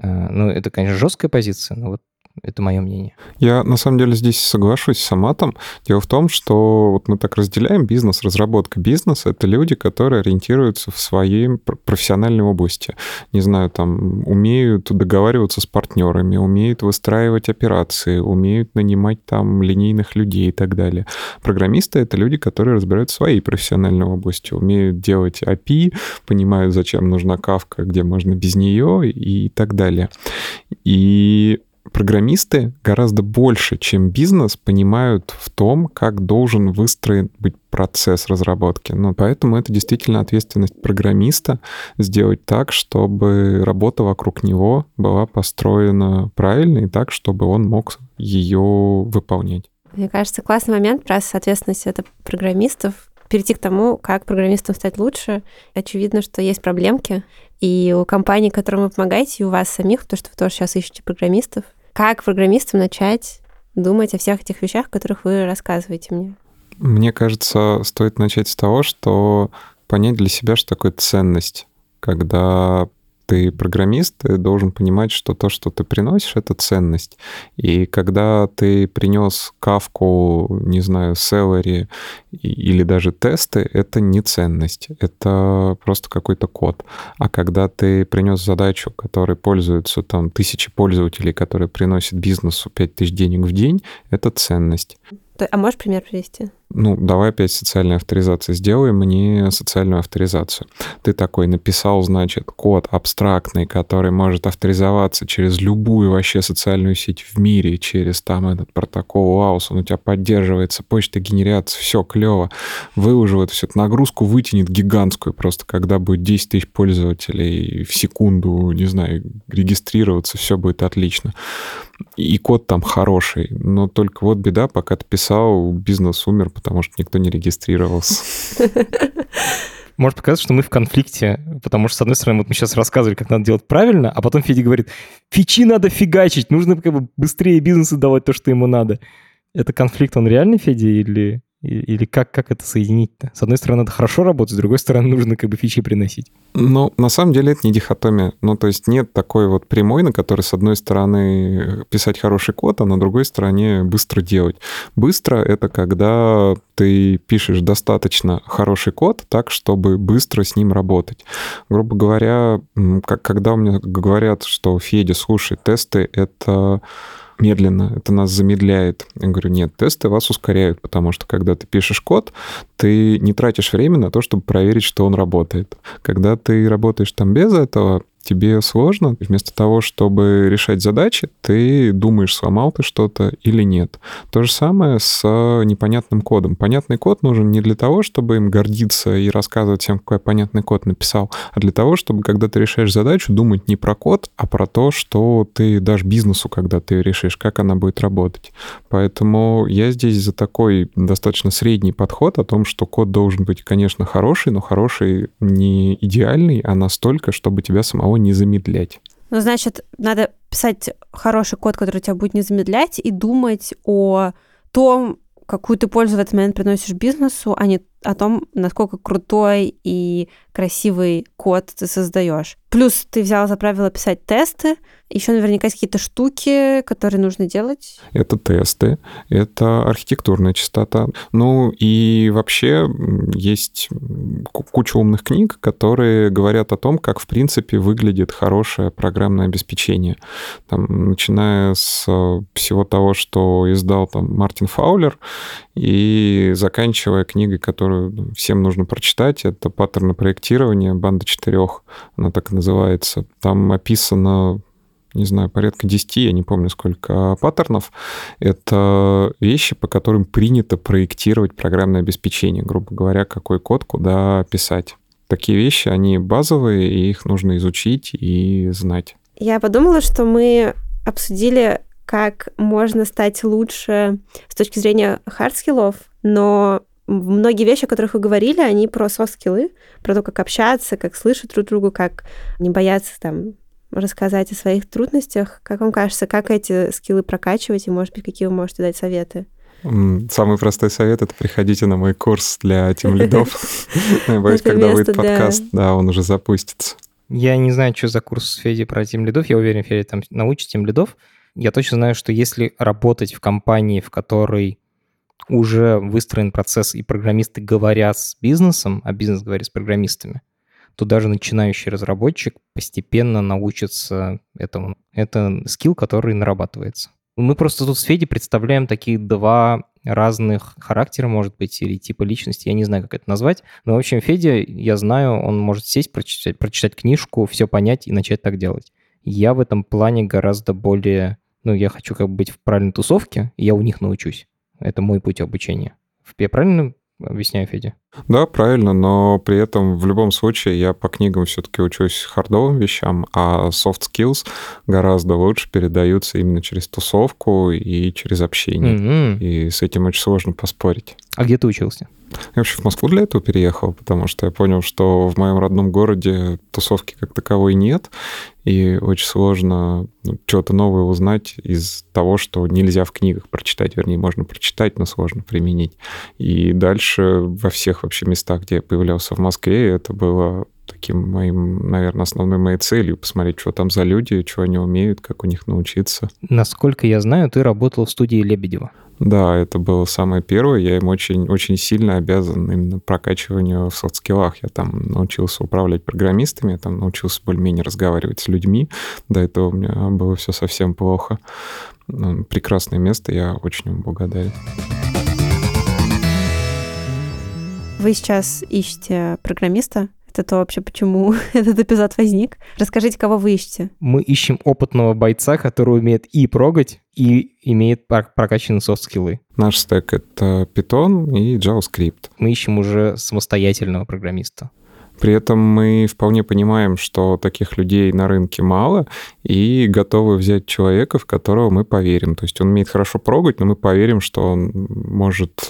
Э, ну, это, конечно, жесткая позиция, но вот это мое мнение. Я на самом деле здесь соглашусь с Аматом. Дело в том, что вот мы так разделяем бизнес, разработка бизнеса. Это люди, которые ориентируются в своей профессиональной области. Не знаю, там умеют договариваться с партнерами, умеют выстраивать операции, умеют нанимать там линейных людей и так далее. Программисты — это люди, которые разбираются в своей профессиональной области, умеют делать API, понимают, зачем нужна кавка, где можно без нее и так далее. И программисты гораздо больше, чем бизнес, понимают в том, как должен выстроен быть процесс разработки. Ну, поэтому это действительно ответственность программиста сделать так, чтобы работа вокруг него была построена правильно и так, чтобы он мог ее выполнять. Мне кажется, классный момент про ответственность это программистов. Перейти к тому, как программистам стать лучше. Очевидно, что есть проблемки. И у компаний, которым вы помогаете, и у вас самих, то, что вы тоже сейчас ищете программистов, как программистам начать думать о всех этих вещах, о которых вы рассказываете мне? Мне кажется, стоит начать с того, что понять для себя, что такое ценность, когда ты программист, ты должен понимать, что то, что ты приносишь, это ценность. И когда ты принес кавку, не знаю, celery или даже тесты, это не ценность, это просто какой-то код. А когда ты принес задачу, которой пользуются там тысячи пользователей, которые приносят бизнесу 5000 денег в день, это ценность. А можешь пример привести? Ну, давай опять социальную авторизацию сделай мне социальную авторизацию. Ты такой написал, значит, код абстрактный, который может авторизоваться через любую вообще социальную сеть в мире, через там этот протокол WAUS, он у тебя поддерживается, почта генерация, все клево. Выложил всю эту нагрузку, вытянет гигантскую просто, когда будет 10 тысяч пользователей в секунду, не знаю, регистрироваться, все будет отлично. И код там хороший, но только вот беда, пока ты писал, бизнес умер, потому что никто не регистрировался. Может показаться, что мы в конфликте, потому что, с одной стороны, вот мы сейчас рассказывали, как надо делать правильно, а потом Федя говорит, фичи надо фигачить, нужно как бы быстрее бизнесу давать то, что ему надо. Это конфликт, он реальный, Федя, или или как, как это соединить-то? С одной стороны, это хорошо работать, с другой стороны, нужно как бы фичи приносить. Ну, на самом деле это не дихотомия. Ну, то есть нет такой вот прямой, на которой с одной стороны писать хороший код, а на другой стороне быстро делать. Быстро — это когда ты пишешь достаточно хороший код так, чтобы быстро с ним работать. Грубо говоря, как, когда меня говорят, что Федя, слушай, тесты — это медленно, это нас замедляет. Я говорю, нет, тесты вас ускоряют, потому что когда ты пишешь код, ты не тратишь время на то, чтобы проверить, что он работает. Когда ты работаешь там без этого, тебе сложно, вместо того, чтобы решать задачи, ты думаешь, сломал ты что-то или нет. То же самое с непонятным кодом. Понятный код нужен не для того, чтобы им гордиться и рассказывать всем, какой понятный код написал, а для того, чтобы, когда ты решаешь задачу, думать не про код, а про то, что ты дашь бизнесу, когда ты решишь, как она будет работать. Поэтому я здесь за такой достаточно средний подход о том, что код должен быть, конечно, хороший, но хороший не идеальный, а настолько, чтобы тебя самого самого не замедлять. Ну, значит, надо писать хороший код, который тебя будет не замедлять, и думать о том, какую ты пользу в этот момент приносишь бизнесу, а не о том, насколько крутой и красивый код ты создаешь. Плюс ты взял за правило писать тесты, еще наверняка есть какие-то штуки, которые нужно делать. Это тесты, это архитектурная частота. Ну и вообще есть куча умных книг, которые говорят о том, как в принципе выглядит хорошее программное обеспечение. Там, начиная с всего того, что издал там Мартин Фаулер, и заканчивая книгой, которую всем нужно прочитать, это «Паттерны проектирования. Банда четырех», она так и называется. Там описано не знаю, порядка 10, я не помню сколько паттернов. Это вещи, по которым принято проектировать программное обеспечение, грубо говоря, какой код куда писать. Такие вещи, они базовые, и их нужно изучить и знать. Я подумала, что мы обсудили, как можно стать лучше с точки зрения хардскиллов, но многие вещи, о которых вы говорили, они про софт-скиллы, про то, как общаться, как слышать друг друга, как не бояться там рассказать о своих трудностях. Как вам кажется, как эти скиллы прокачивать, и, может быть, какие вы можете дать советы? Самый простой совет — это приходите на мой курс для тем лидов. Я боюсь, когда выйдет подкаст, да, он уже запустится. Я не знаю, что за курс Феди про тем лидов. Я уверен, Федя там научит тем лидов. Я точно знаю, что если работать в компании, в которой уже выстроен процесс, и программисты говорят с бизнесом, а бизнес говорит с программистами, то даже начинающий разработчик постепенно научится этому. Это скилл, который нарабатывается. Мы просто тут с Феди представляем такие два разных характера, может быть, или типа личности, я не знаю, как это назвать. Но, в общем, Федя, я знаю, он может сесть, прочитать, прочитать книжку, все понять и начать так делать. Я в этом плане гораздо более... Ну, я хочу как бы быть в правильной тусовке, и я у них научусь. Это мой путь обучения. Я правильно объясняю, Федя? Да, правильно, но при этом в любом случае я по книгам все-таки учусь хардовым вещам, а soft skills гораздо лучше передаются именно через тусовку и через общение. Mm-hmm. И с этим очень сложно поспорить. А где ты учился? Я вообще в Москву для этого переехал, потому что я понял, что в моем родном городе тусовки как таковой нет, и очень сложно ну, что-то новое узнать из того, что нельзя в книгах прочитать, вернее, можно прочитать, но сложно применить. И дальше во всех вообще местах, где я появлялся в Москве, это было таким моим, наверное, основной моей целью посмотреть, что там за люди, что они умеют, как у них научиться. Насколько я знаю, ты работал в студии Лебедева. Да, это было самое первое. Я им очень, очень сильно обязан именно прокачиванию в софт-скиллах. Я там научился управлять программистами, я там научился более-менее разговаривать с людьми. До этого у меня было все совсем плохо. Прекрасное место, я очень ему благодарен. Вы сейчас ищете программиста? Это то вообще, почему этот эпизод возник. Расскажите, кого вы ищете? Мы ищем опытного бойца, который умеет и прогать, и имеет прокачанные софт-скиллы. Наш стек — это Python и JavaScript. Мы ищем уже самостоятельного программиста. При этом мы вполне понимаем, что таких людей на рынке мало, и готовы взять человека, в которого мы поверим. То есть он умеет хорошо прогать, но мы поверим, что он может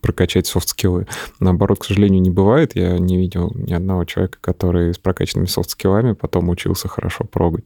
прокачать софт-скиллы. Наоборот, к сожалению, не бывает. Я не видел ни одного человека, который с прокачанными софт-скиллами потом учился хорошо прогать.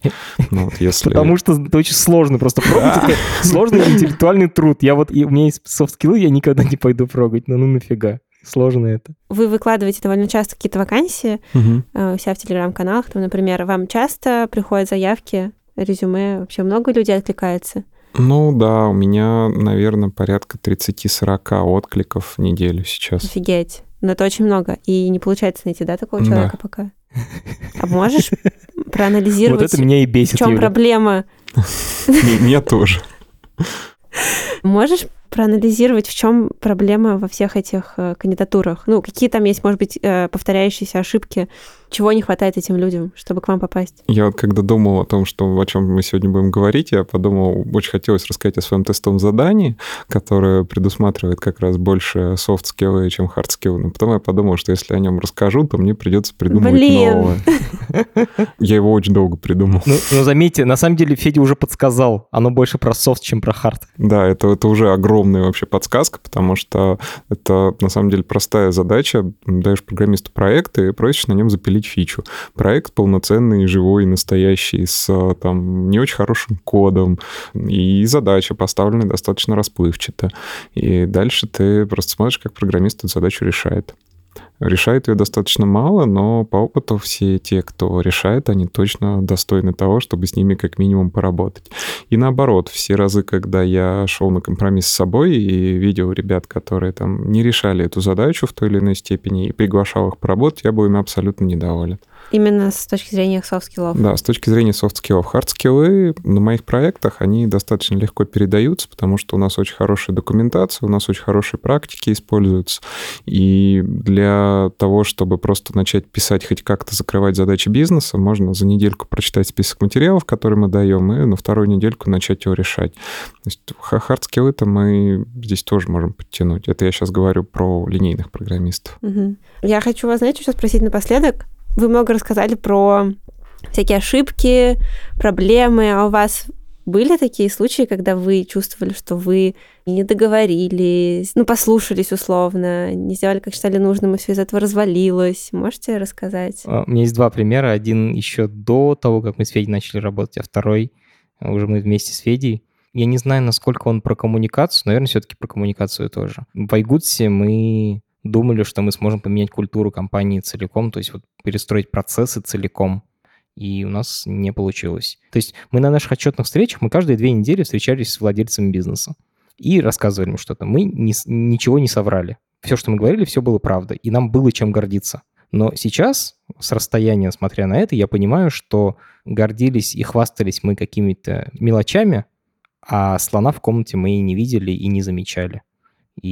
Ну, вот если... Потому что это очень сложно просто прогать. Это сложный интеллектуальный труд. Я вот, у меня есть софт-скиллы, я никогда не пойду прогать. Ну, ну нафига сложно это. Вы выкладываете довольно часто какие-то вакансии угу. у себя в телеграм-каналах. Там, например, вам часто приходят заявки, резюме? Вообще много людей откликается? Ну да, у меня, наверное, порядка 30-40 откликов в неделю сейчас. Офигеть. Но это очень много. И не получается найти, да, такого человека да. пока? А можешь проанализировать, вот это меня и бесит, в чем проблема? Меня тоже. Можешь проанализировать, в чем проблема во всех этих э, кандидатурах? Ну, какие там есть, может быть, э, повторяющиеся ошибки? Чего не хватает этим людям, чтобы к вам попасть? Я вот когда думал о том, что, о чем мы сегодня будем говорить, я подумал, очень хотелось рассказать о своем тестовом задании, которое предусматривает как раз больше софт-скиллы, чем хард-скиллы. Но потом я подумал, что если о нем расскажу, то мне придется придумывать Блин. новое. Я его очень долго придумал. Ну, ну, заметьте, на самом деле Федя уже подсказал. Оно больше про софт, чем про hard. Да, это, это уже огромная вообще подсказка, потому что это на самом деле простая задача. Даешь программисту проект и просишь на нем запилить фичу. Проект полноценный, живой, настоящий, с там не очень хорошим кодом, и задача поставлена достаточно расплывчато. И дальше ты просто смотришь, как программист эту задачу решает. Решает ее достаточно мало, но по опыту все те, кто решает, они точно достойны того, чтобы с ними как минимум поработать. И наоборот, все разы, когда я шел на компромисс с собой и видел ребят, которые там не решали эту задачу в той или иной степени и приглашал их поработать, я был ими абсолютно недоволен. Именно с точки зрения софт-скиллов. Да, с точки зрения софт-скиллов. Хард-скиллы на моих проектах, они достаточно легко передаются, потому что у нас очень хорошая документация, у нас очень хорошие практики используются. И для того, чтобы просто начать писать, хоть как-то закрывать задачи бизнеса, можно за недельку прочитать список материалов, которые мы даем, и на вторую недельку начать его решать. То есть хард-скиллы-то мы здесь тоже можем подтянуть. Это я сейчас говорю про линейных программистов. Угу. Я хочу вас, знаете, что спросить напоследок? Вы много рассказали про всякие ошибки, проблемы, а у вас были такие случаи, когда вы чувствовали, что вы не договорились, ну, послушались условно, не сделали, как считали нужным, и все из этого развалилось? Можете рассказать? А, у меня есть два примера. Один еще до того, как мы с Федей начали работать, а второй уже мы вместе с Федей. Я не знаю, насколько он про коммуникацию, наверное, все-таки про коммуникацию тоже. В Айгутсе мы думали, что мы сможем поменять культуру компании целиком, то есть вот перестроить процессы целиком, и у нас не получилось. То есть мы на наших отчетных встречах, мы каждые две недели встречались с владельцами бизнеса и рассказывали им что-то. Мы не, ничего не соврали. Все, что мы говорили, все было правда, и нам было чем гордиться. Но сейчас, с расстояния, смотря на это, я понимаю, что гордились и хвастались мы какими-то мелочами, а слона в комнате мы и не видели, и не замечали. И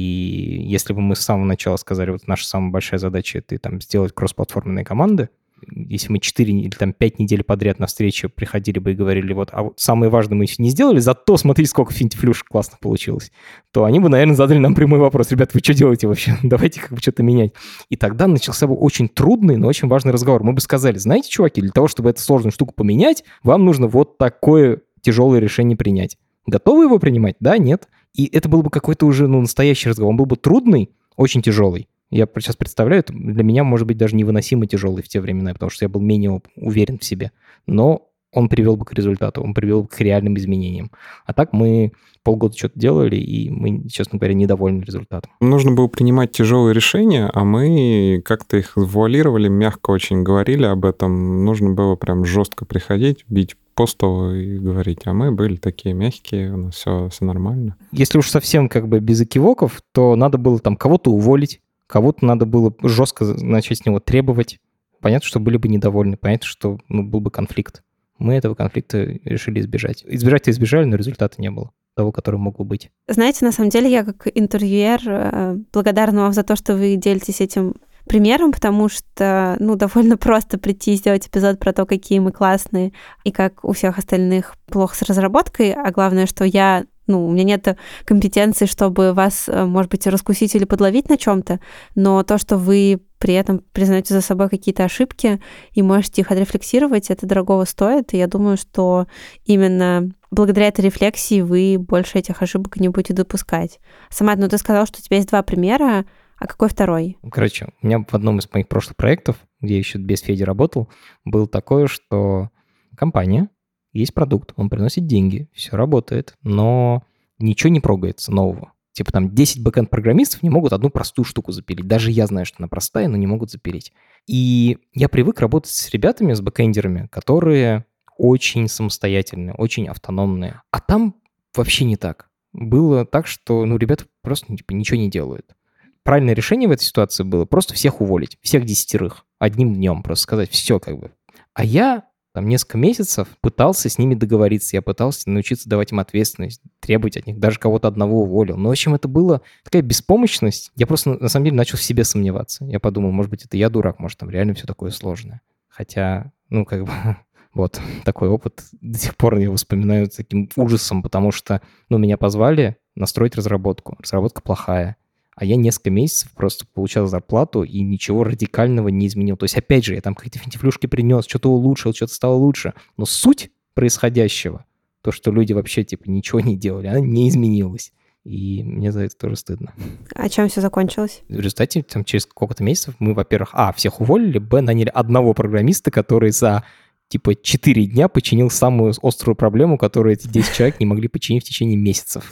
если бы мы с самого начала сказали, вот наша самая большая задача — это там, сделать кроссплатформенные команды, если мы 4 или там 5 недель подряд на встречу приходили бы и говорили, вот, а вот самое важное мы еще не сделали, зато смотри, сколько финтифлюшек классно получилось, то они бы, наверное, задали нам прямой вопрос, ребят, вы что делаете вообще? Давайте как бы что-то менять. И тогда начался бы очень трудный, но очень важный разговор. Мы бы сказали, знаете, чуваки, для того, чтобы эту сложную штуку поменять, вам нужно вот такое тяжелое решение принять. Готовы его принимать? Да, нет. И это был бы какой-то уже ну, настоящий разговор. Он был бы трудный, очень тяжелый. Я сейчас представляю, это для меня, может быть, даже невыносимо тяжелый в те времена, потому что я был менее уверен в себе. Но он привел бы к результату, он привел бы к реальным изменениям. А так мы полгода что-то делали, и мы, честно говоря, недовольны результатом. Нужно было принимать тяжелые решения, а мы как-то их вуалировали, мягко очень говорили об этом. Нужно было прям жестко приходить, бить по столу и говорить, а мы были такие мягкие, у нас все, все нормально. Если уж совсем как бы без экивоков, то надо было там кого-то уволить, кого-то надо было жестко начать с него требовать. Понятно, что были бы недовольны, понятно, что ну, был бы конфликт. Мы этого конфликта решили избежать. Избежать-то избежали, но результата не было того, который мог бы быть. Знаете, на самом деле я как интервьюер э, благодарна вам за то, что вы делитесь этим примером, потому что, ну, довольно просто прийти и сделать эпизод про то, какие мы классные, и как у всех остальных плохо с разработкой, а главное, что я ну, у меня нет компетенции, чтобы вас, э, может быть, раскусить или подловить на чем-то, но то, что вы при этом признаете за собой какие-то ошибки и можете их отрефлексировать, это дорогого стоит. И я думаю, что именно благодаря этой рефлексии вы больше этих ошибок не будете допускать. Самат, ну ты сказал, что у тебя есть два примера. А какой второй? Короче, у меня в одном из моих прошлых проектов, где я еще без Феди работал, был такое, что компания, есть продукт, он приносит деньги, все работает, но ничего не прогается нового. Типа там 10 бэкэнд-программистов не могут одну простую штуку запилить. Даже я знаю, что она простая, но не могут запилить. И я привык работать с ребятами, с бэкэндерами, которые очень самостоятельные, очень автономные. А там вообще не так. Было так, что ну, ребята просто типа, ничего не делают правильное решение в этой ситуации было просто всех уволить, всех десятерых, одним днем, просто сказать все как бы. А я там несколько месяцев пытался с ними договориться, я пытался научиться давать им ответственность, требовать от них, даже кого-то одного уволил. Но, в общем, это была такая беспомощность. Я просто, на самом деле, начал в себе сомневаться. Я подумал, может быть, это я дурак, может, там реально все такое сложное. Хотя, ну, как бы, вот, такой опыт до сих пор я вспоминаю с таким ужасом, потому что, ну, меня позвали настроить разработку. Разработка плохая а я несколько месяцев просто получал зарплату и ничего радикального не изменил. То есть, опять же, я там какие-то финтифлюшки принес, что-то улучшил, что-то стало лучше. Но суть происходящего, то, что люди вообще, типа, ничего не делали, она не изменилась. И мне за это тоже стыдно. А чем все закончилось? В результате там, через сколько-то месяцев мы, во-первых, а, всех уволили, б, наняли одного программиста, который за типа 4 дня починил самую острую проблему, которую эти 10 человек не могли починить в течение месяцев.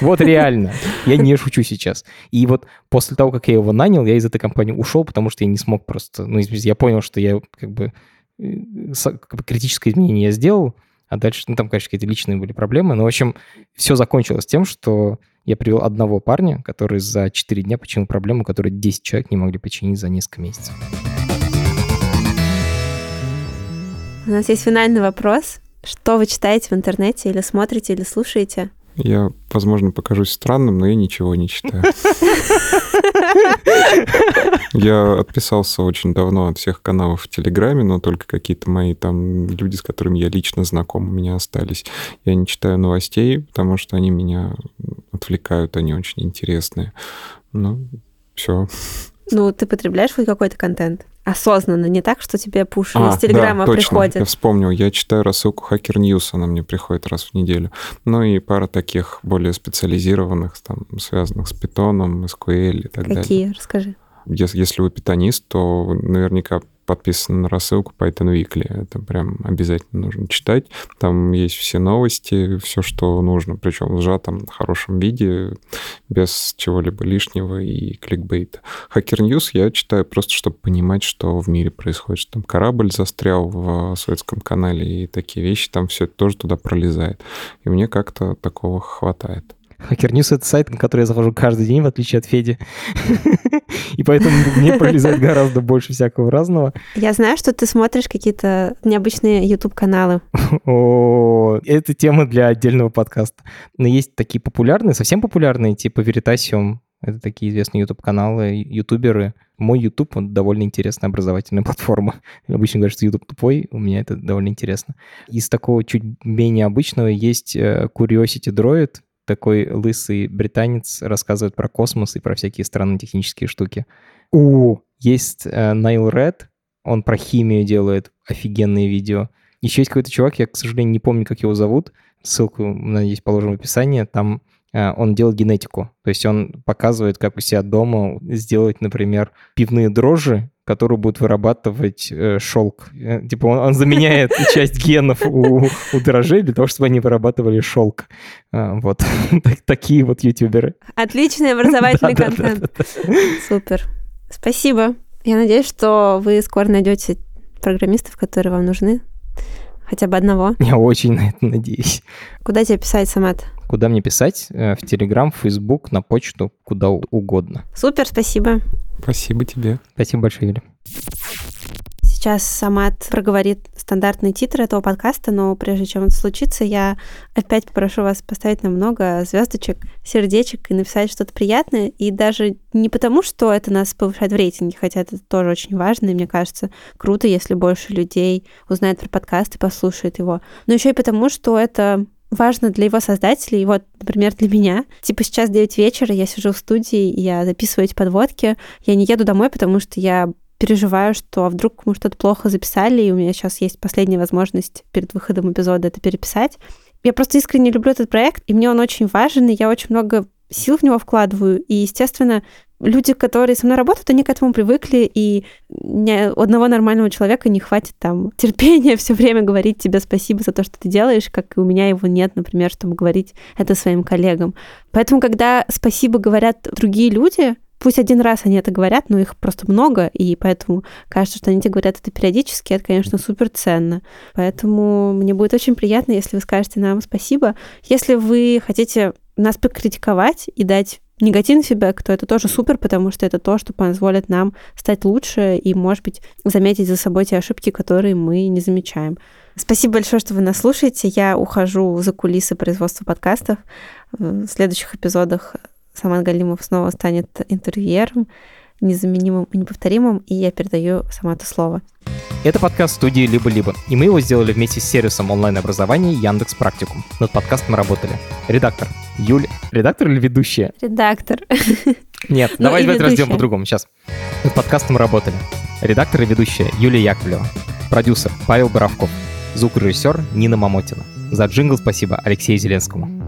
Вот реально. Я не шучу сейчас. И вот после того, как я его нанял, я из этой компании ушел, потому что я не смог просто... Ну, я понял, что я как бы, э, как бы критическое изменение я сделал, а дальше, ну, там, конечно, какие-то личные были проблемы. Но, в общем, все закончилось тем, что я привел одного парня, который за 4 дня починил проблему, которую 10 человек не могли починить за несколько месяцев. У нас есть финальный вопрос. Что вы читаете в интернете или смотрите, или слушаете? Я, возможно, покажусь странным, но я ничего не читаю. Я отписался очень давно от всех каналов в Телеграме, но только какие-то мои там люди, с которыми я лично знаком, у меня остались. Я не читаю новостей, потому что они меня отвлекают, они очень интересные. Ну, все. Ну, ты потребляешь хоть какой-то контент? Осознанно, не так, что тебе пуш а, из Телеграма да, точно. приходит. Я вспомнил, я читаю рассылку Hacker News, она мне приходит раз в неделю. Ну и пара таких более специализированных, там, связанных с питоном, SQL и так Какие? далее. Какие? Расскажи. Если, если вы питанист, то наверняка подписан на рассылку Python Weekly. Это прям обязательно нужно читать. Там есть все новости, все, что нужно, причем в сжатом хорошем виде, без чего-либо лишнего и кликбейта. News я читаю просто, чтобы понимать, что в мире происходит. Что там корабль застрял в Советском канале и такие вещи, там все тоже туда пролезает. И мне как-то такого хватает. Hacker News — это сайт, на который я захожу каждый день, в отличие от Феди. И поэтому мне пролезает гораздо больше всякого разного. Я знаю, что ты смотришь какие-то необычные YouTube-каналы. О, это тема для отдельного подкаста. Но есть такие популярные, совсем популярные, типа Veritasium, это такие известные YouTube-каналы, ютуберы. Мой YouTube, он довольно интересная образовательная платформа. Обычно говорят, что YouTube тупой, у меня это довольно интересно. Из такого чуть менее обычного есть э, Curiosity Droid, такой лысый британец рассказывает про космос и про всякие странные технические штуки. У, есть э, Найл Ред, он про химию делает офигенные видео. Еще есть какой-то чувак, я, к сожалению, не помню, как его зовут. Ссылку, надеюсь, положим в описании. Там э, он делает генетику. То есть он показывает, как у себя дома сделать, например, пивные дрожжи который будет вырабатывать э, шелк. Э, типа он, он заменяет часть генов у, у дрожжей для того, чтобы они вырабатывали шелк. А, вот такие вот ютуберы. Отличный образовательный контент. Супер. Спасибо. Я надеюсь, что вы скоро найдете программистов, которые вам нужны. Хотя бы одного. Я очень на это надеюсь. Куда тебе писать, Самат? Куда мне писать? Э, в Телеграм, в Фейсбук, на почту, куда угодно. Супер, спасибо. Спасибо тебе. Спасибо большое, Юля. Сейчас Самат проговорит стандартный титр этого подкаста, но прежде чем это случится, я опять попрошу вас поставить нам много звездочек, сердечек и написать что-то приятное. И даже не потому, что это нас повышает в рейтинге, хотя это тоже очень важно, и мне кажется, круто, если больше людей узнает про подкаст и послушает его, но еще и потому, что это важно для его создателей. Вот, например, для меня. Типа сейчас 9 вечера, я сижу в студии, я записываю эти подводки. Я не еду домой, потому что я переживаю, что а вдруг мы что-то плохо записали, и у меня сейчас есть последняя возможность перед выходом эпизода это переписать. Я просто искренне люблю этот проект, и мне он очень важен, и я очень много сил в него вкладываю. И, естественно, люди, которые со мной работают, они к этому привыкли, и ни одного нормального человека не хватит там терпения все время говорить тебе спасибо за то, что ты делаешь, как и у меня его нет, например, чтобы говорить это своим коллегам. Поэтому, когда спасибо говорят другие люди, Пусть один раз они это говорят, но их просто много, и поэтому кажется, что они тебе говорят это периодически, это, конечно, супер ценно. Поэтому мне будет очень приятно, если вы скажете нам спасибо. Если вы хотите нас покритиковать и дать негативный фидбэк, то это тоже супер, потому что это то, что позволит нам стать лучше и, может быть, заметить за собой те ошибки, которые мы не замечаем. Спасибо большое, что вы нас слушаете. Я ухожу за кулисы производства подкастов. В следующих эпизодах Саман Галимов снова станет интервьюером, незаменимым и неповторимым, и я передаю Самату слово. Это подкаст студии «Либо-либо», и мы его сделали вместе с сервисом онлайн-образования Яндекс Практикум. Над подкастом работали редактор Юля. Редактор или ведущая? Редактор. Нет, ну давай давайте разделим по-другому. Сейчас. Над подкастом работали редактор и ведущая Юлия Яковлева, продюсер Павел Боровков, звукорежиссер Нина Мамотина. За джингл спасибо Алексею Зеленскому.